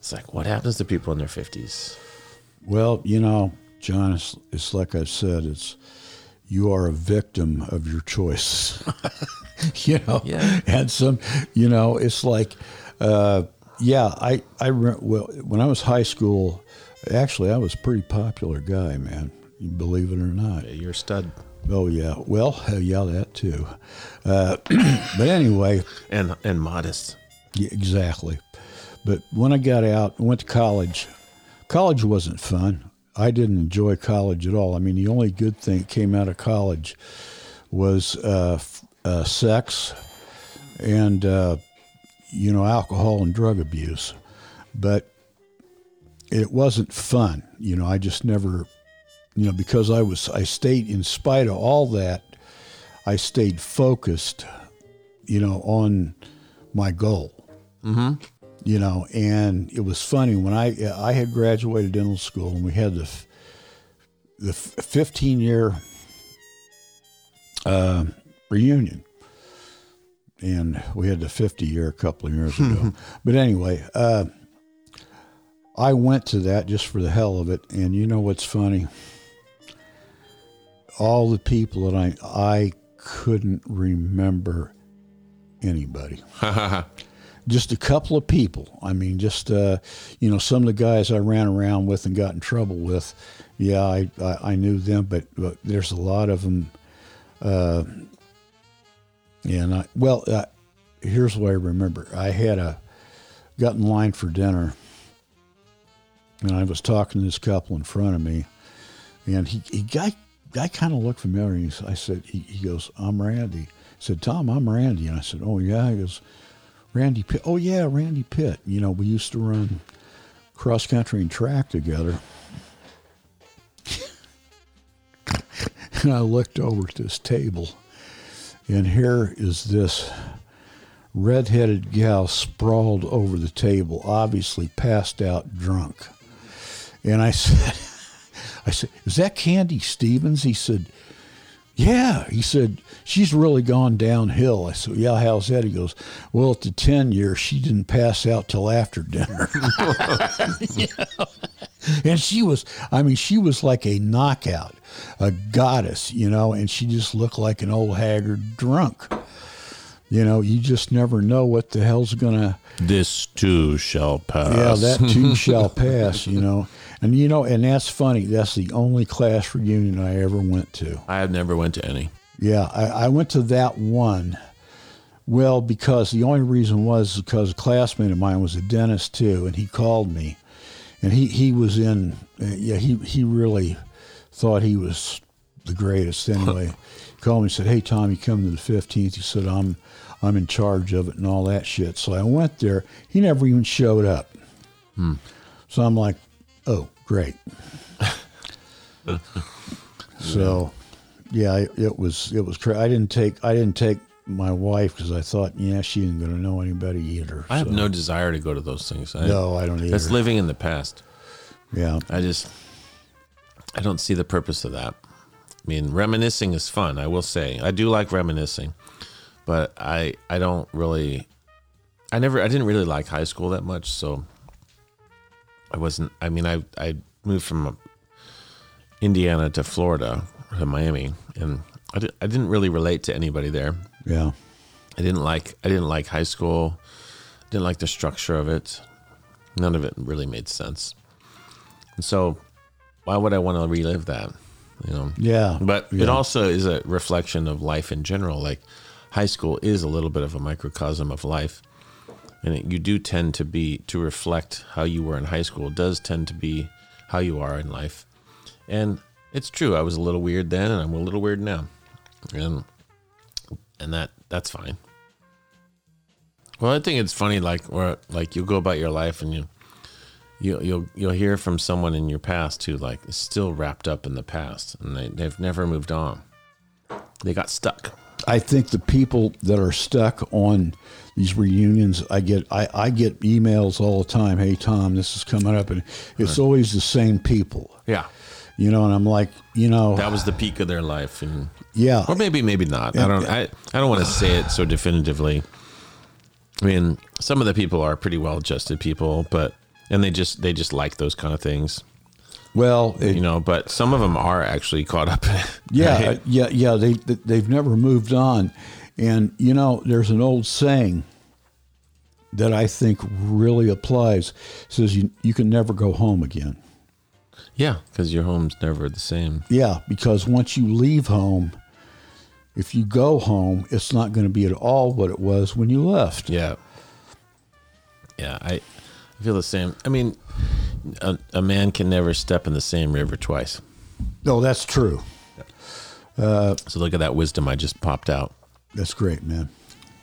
It's like, what happens to people in their 50s? Well, you know, Jon, it's, it's like I said, it's you are a victim of your choice. you know, Yeah. and some, you know, it's like, uh, yeah, I, I, re- well, when I was high school, actually, I was a pretty popular guy, man. You believe it or not. You're a stud. Oh yeah, well, yeah, that too. Uh, but anyway, And, and modest. yeah, exactly. But when I got out, and went to college. College wasn't fun. I didn't enjoy college at all. I mean, the only good thing that came out of college was uh, uh, sex and uh, you know alcohol and drug abuse, but it wasn't fun. You know, I just never, you know, because I was I stayed in spite of all that, I stayed focused, you know, on my goal you know and it was funny when i i had graduated dental school and we had the the 15 year uh, reunion. And we had the 50 year a couple of years ago. But anyway uh, i went to that just for the hell of it. And you know what's funny? All the people that i i couldn't remember anybody just a couple of people. I mean, just uh, you know, some of the guys I ran around with and got in trouble with. Yeah, I I, I knew them, but, but there's a lot of them. Uh, yeah, and I well, uh, here's what I remember. I had a got in line for dinner, and I was talking to this couple in front of me, and he he guy guy kind of looked familiar. He, I said, he, he goes, "I'm Randy." I said, "Tom, I'm Randy," and I said, "Oh yeah." He goes. Randy Pitt. Oh yeah, Randy Pitt. You know, we used to run cross country and track together. and I looked over at this table, and here is this redheaded gal sprawled over the table, obviously passed out drunk. And I said, I said, is that Candy Stevens? He said, yeah. He said, she's really gone downhill. I said, yeah, how's that? He goes, well, at the 10 year, she didn't pass out till after dinner. You know? And she was, I mean, she was like a knockout, a goddess, you know, and she just looked like an old haggard drunk. You know, you just never know what the hell's going to This too shall pass. yeah, that too shall pass, you know. And you know, and that's funny. That's the only class reunion I ever went to. I have never went to any. Yeah, I, I went to that one. Well, because the only reason was because a classmate of mine was a dentist too, and he called me, and he he was in. Uh, yeah, he he really thought he was the greatest. Anyway, he called me and said, "Hey Tom, you come to the fifteenth?" He said, "I'm I'm in charge of it and all that shit." So I went there. He never even showed up. So I'm like, "Oh, great." so, yeah, it, it was it was. Cra- I didn't take I didn't take my wife because I thought, yeah, she ain't gonna know anybody either. I have so- no desire to go to those things. I, No, I don't either. That's living in the past. Yeah, I just, I don't see the purpose of that. I mean, reminiscing is fun. I will say, I do like reminiscing, but I, I don't really. I never I didn't really like high school that much, so I wasn't. I mean, I I moved from uh, Indiana to Florida to Miami, and I, di- I didn't really relate to anybody there. Yeah. I didn't like I didn't like high school. Didn't like the structure of it. None of it really made sense. And so, why would I want to relive that? You know. Yeah. But yeah. it also is a reflection of life in general. Like high school is a little bit of a microcosm of life. And you do tend to be, to reflect how you were in high school, does tend to be how you are in life. And it's true. I was a little weird then and I'm a little weird now. And, and that, that's fine. Well, I think it's funny, like, or like you go about your life and you, you you'll you'll hear from someone in your past who like is still wrapped up in the past and they, they've never moved on. They got stuck. I think the people that are stuck on these reunions, I get I, I get emails all the time. Hey Tom, this is coming up, and it's always the same people. Yeah. You know, and I'm like, you know, That was the peak of their life and yeah, or maybe maybe not. I don't I, I don't want to say it so definitively. I mean, some of the people are pretty well adjusted people, but and they just they just like those kind of things, well, it- you know, but some of them are actually caught up yeah, right? uh, yeah, yeah. They they've never moved on, and you know, there's an old saying that I think really applies. It says you you can never go home again. Yeah, cuz your home's never the same. Yeah, because once you leave home, if you go home, it's not going to be at all what it was when you left. Yeah. Yeah, I, I feel the same. I mean, a, a man can never step in the same river twice. No, that's true. So look at that wisdom I just popped out. That's great, man.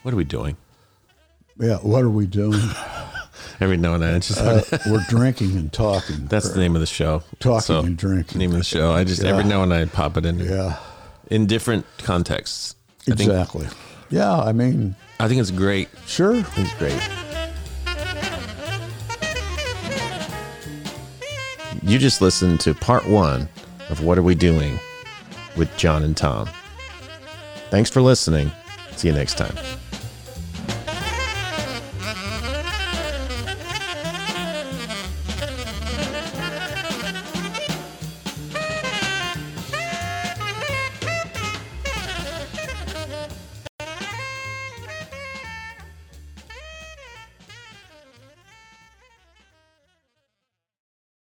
What are we doing? Yeah, what are we doing? Every now and then, it's just Uh, we're drinking and talking. that's the name of the show. Talking and drinking. Name of the show. I just every now and then I pop it in yeah, in different contexts. I think exactly. Yeah, I mean, I think it's great. sure. It's great. You just listened to part one of What Are We Doing with Jon and Tom. Thanks for listening. See you next time.